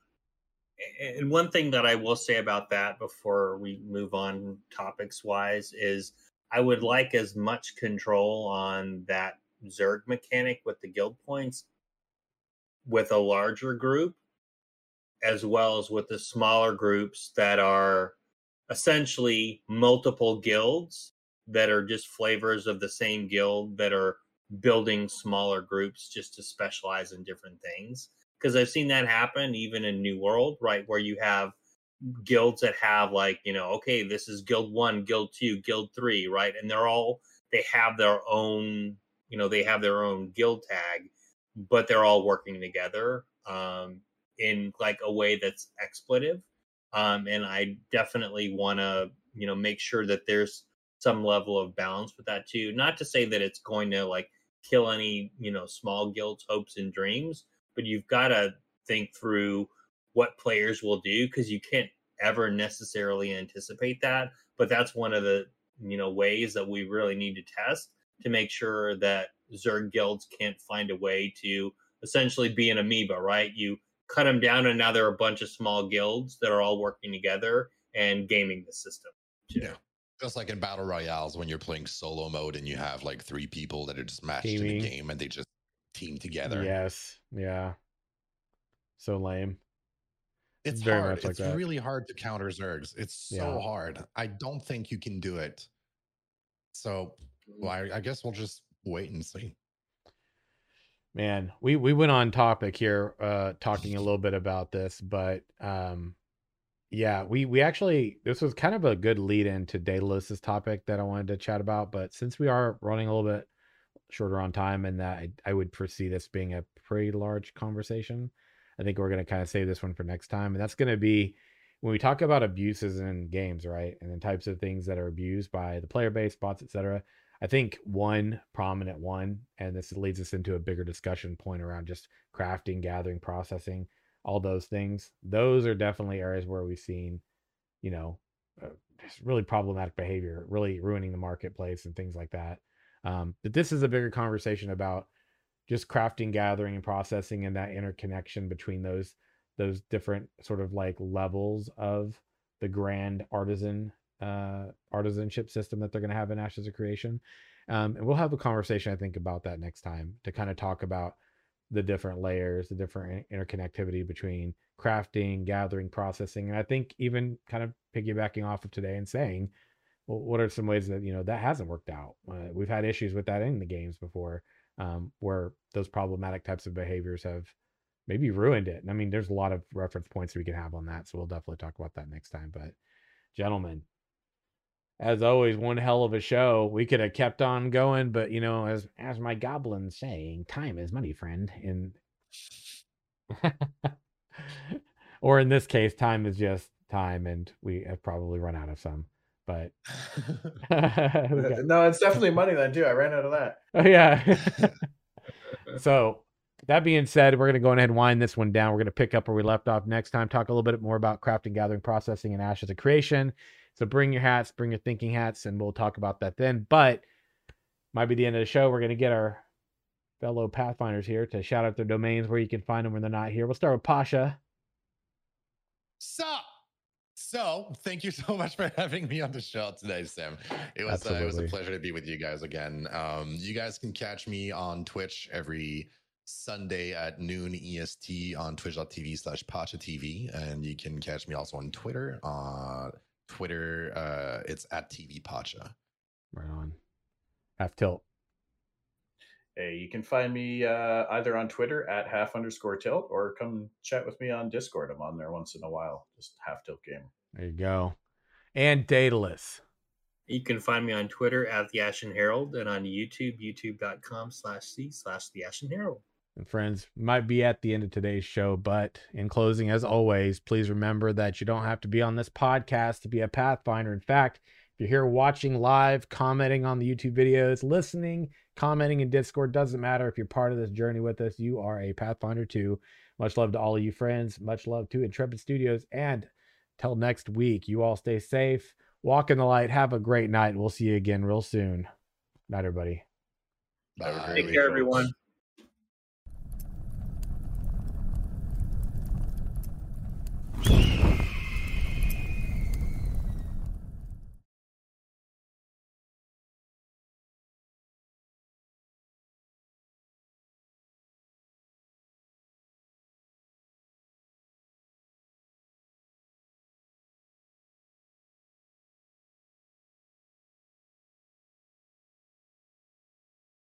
[SPEAKER 4] And one thing that i will say about that before we move on topics wise is i would like as much control on that zerg mechanic with the guild points with a larger group as well as with the smaller groups that are essentially multiple guilds that are just flavors of the same guild that are building smaller groups just to specialize in different things because I've seen that happen even in New World, right? Where you have guilds that have like, you know, okay, this is guild one, guild two, guild three, right? And they're all they have their own, you know, they have their own guild tag, but they're all working together um in like a way that's expletive. Um and I definitely want to, you know, make sure that there's some level of balance with that too. Not to say that it's going to like kill any, you know, small guilds hopes and dreams, but you've got to think through what players will do because you can't ever necessarily anticipate that but that's one of the you know ways that we really need to test to make sure that zerg guilds can't find a way to essentially be an amoeba right you cut them down and now there are a bunch of small guilds that are all working together and gaming the system too.
[SPEAKER 2] Yeah. Just like in battle royales when you're playing solo mode and you have like three people that are just matched in
[SPEAKER 1] Teaming.
[SPEAKER 2] a game and they just team together.
[SPEAKER 1] Yes. Yeah. So lame.
[SPEAKER 2] It's
[SPEAKER 1] Very
[SPEAKER 2] hard.
[SPEAKER 1] much like
[SPEAKER 2] it's
[SPEAKER 1] that.
[SPEAKER 2] really hard to counter Zergs. It's so
[SPEAKER 1] Yeah.
[SPEAKER 2] hard. I don't think you can do it. So, well, I, I guess we'll just wait and see.
[SPEAKER 1] Man, we we went on topic here uh talking a little bit about this, but um yeah, we we actually this was kind of a good lead into Daedalus' topic that I wanted to chat about, but since we are running a little bit shorter on time and that I, I would foresee this being a pretty large conversation, I think we're going to kind of save this one for next time. And that's going to be when we talk about abuses in games, right? And the types of things that are abused by the player base, bots, etc. I think one prominent one, and this leads us into a bigger discussion point around just crafting, gathering, processing, all those things. Those are definitely areas where we've seen, you know, uh, really problematic behavior, really ruining the marketplace and things like that. Um, but this is a bigger conversation about just crafting, gathering, and processing, and that interconnection between those those different sort of like levels of the grand artisan uh artisanship system that they're going to have in ashes of creation. Um and we'll have a conversation i think about that next time to kind of talk about the different layers the different interconnectivity between crafting gathering processing and i think even kind of piggybacking off of today and saying what are some ways that you know that hasn't worked out uh, we've had issues with that in the games before um where those problematic types of behaviors have maybe ruined it. And I mean, there's a lot of reference points we can have on that. So we'll definitely talk about that next time. But gentlemen, as always, one hell of a show. We could have kept on going, but you know, as as my goblin's saying, time is money, friend. And or in this case, time is just time, and we have probably run out of some. But
[SPEAKER 3] No, it's definitely money then too. I ran out of that.
[SPEAKER 1] Oh yeah. so that being said, we're gonna go ahead and wind this one down. We're gonna pick up where we left off next time, talk a little bit more about crafting, gathering, processing, and ashes of creation. So bring your hats, bring your thinking hats, and we'll talk about that then. But might be the end of the show. We're gonna get our fellow Pathfinders here to shout out their domains where you can find them when they're not here. We'll start with Pasha.
[SPEAKER 2] So, so thank you so much for having me on the show today, Sam. It was uh, it was a pleasure to be with you guys again. Um, you guys can catch me on Twitch every Sunday at noon EST on twitch.tv slash Pacha TV. And you can catch me also on Twitter. Uh Twitter, uh, it's at TV Pacha.
[SPEAKER 1] Right on. Half tilt.
[SPEAKER 3] Hey, you can find me uh, either on Twitter at half underscore tilt or come chat with me on Discord. I'm on there once in a while. Just half tilt gamer.
[SPEAKER 1] There you go. And Daedalus.
[SPEAKER 4] You can find me on Twitter at the Ashen Herald and on YouTube, youtube.com slash C slash the Ashen Herald.
[SPEAKER 1] And friends, might be at the end of today's show, but in closing, as always, please remember that you don't have to be on this podcast to be a Pathfinder. In fact, if you're here watching live, commenting on the YouTube videos, listening, commenting in Discord, doesn't matter. If you're part of this journey with us, you are a Pathfinder too. Much love to all of you friends. Much love to Intrepid Studios. And till next week, you all stay safe, walk in the light, have a great night. We'll see you again real soon. Night, everybody.
[SPEAKER 2] Bye.
[SPEAKER 4] Take care, everyone.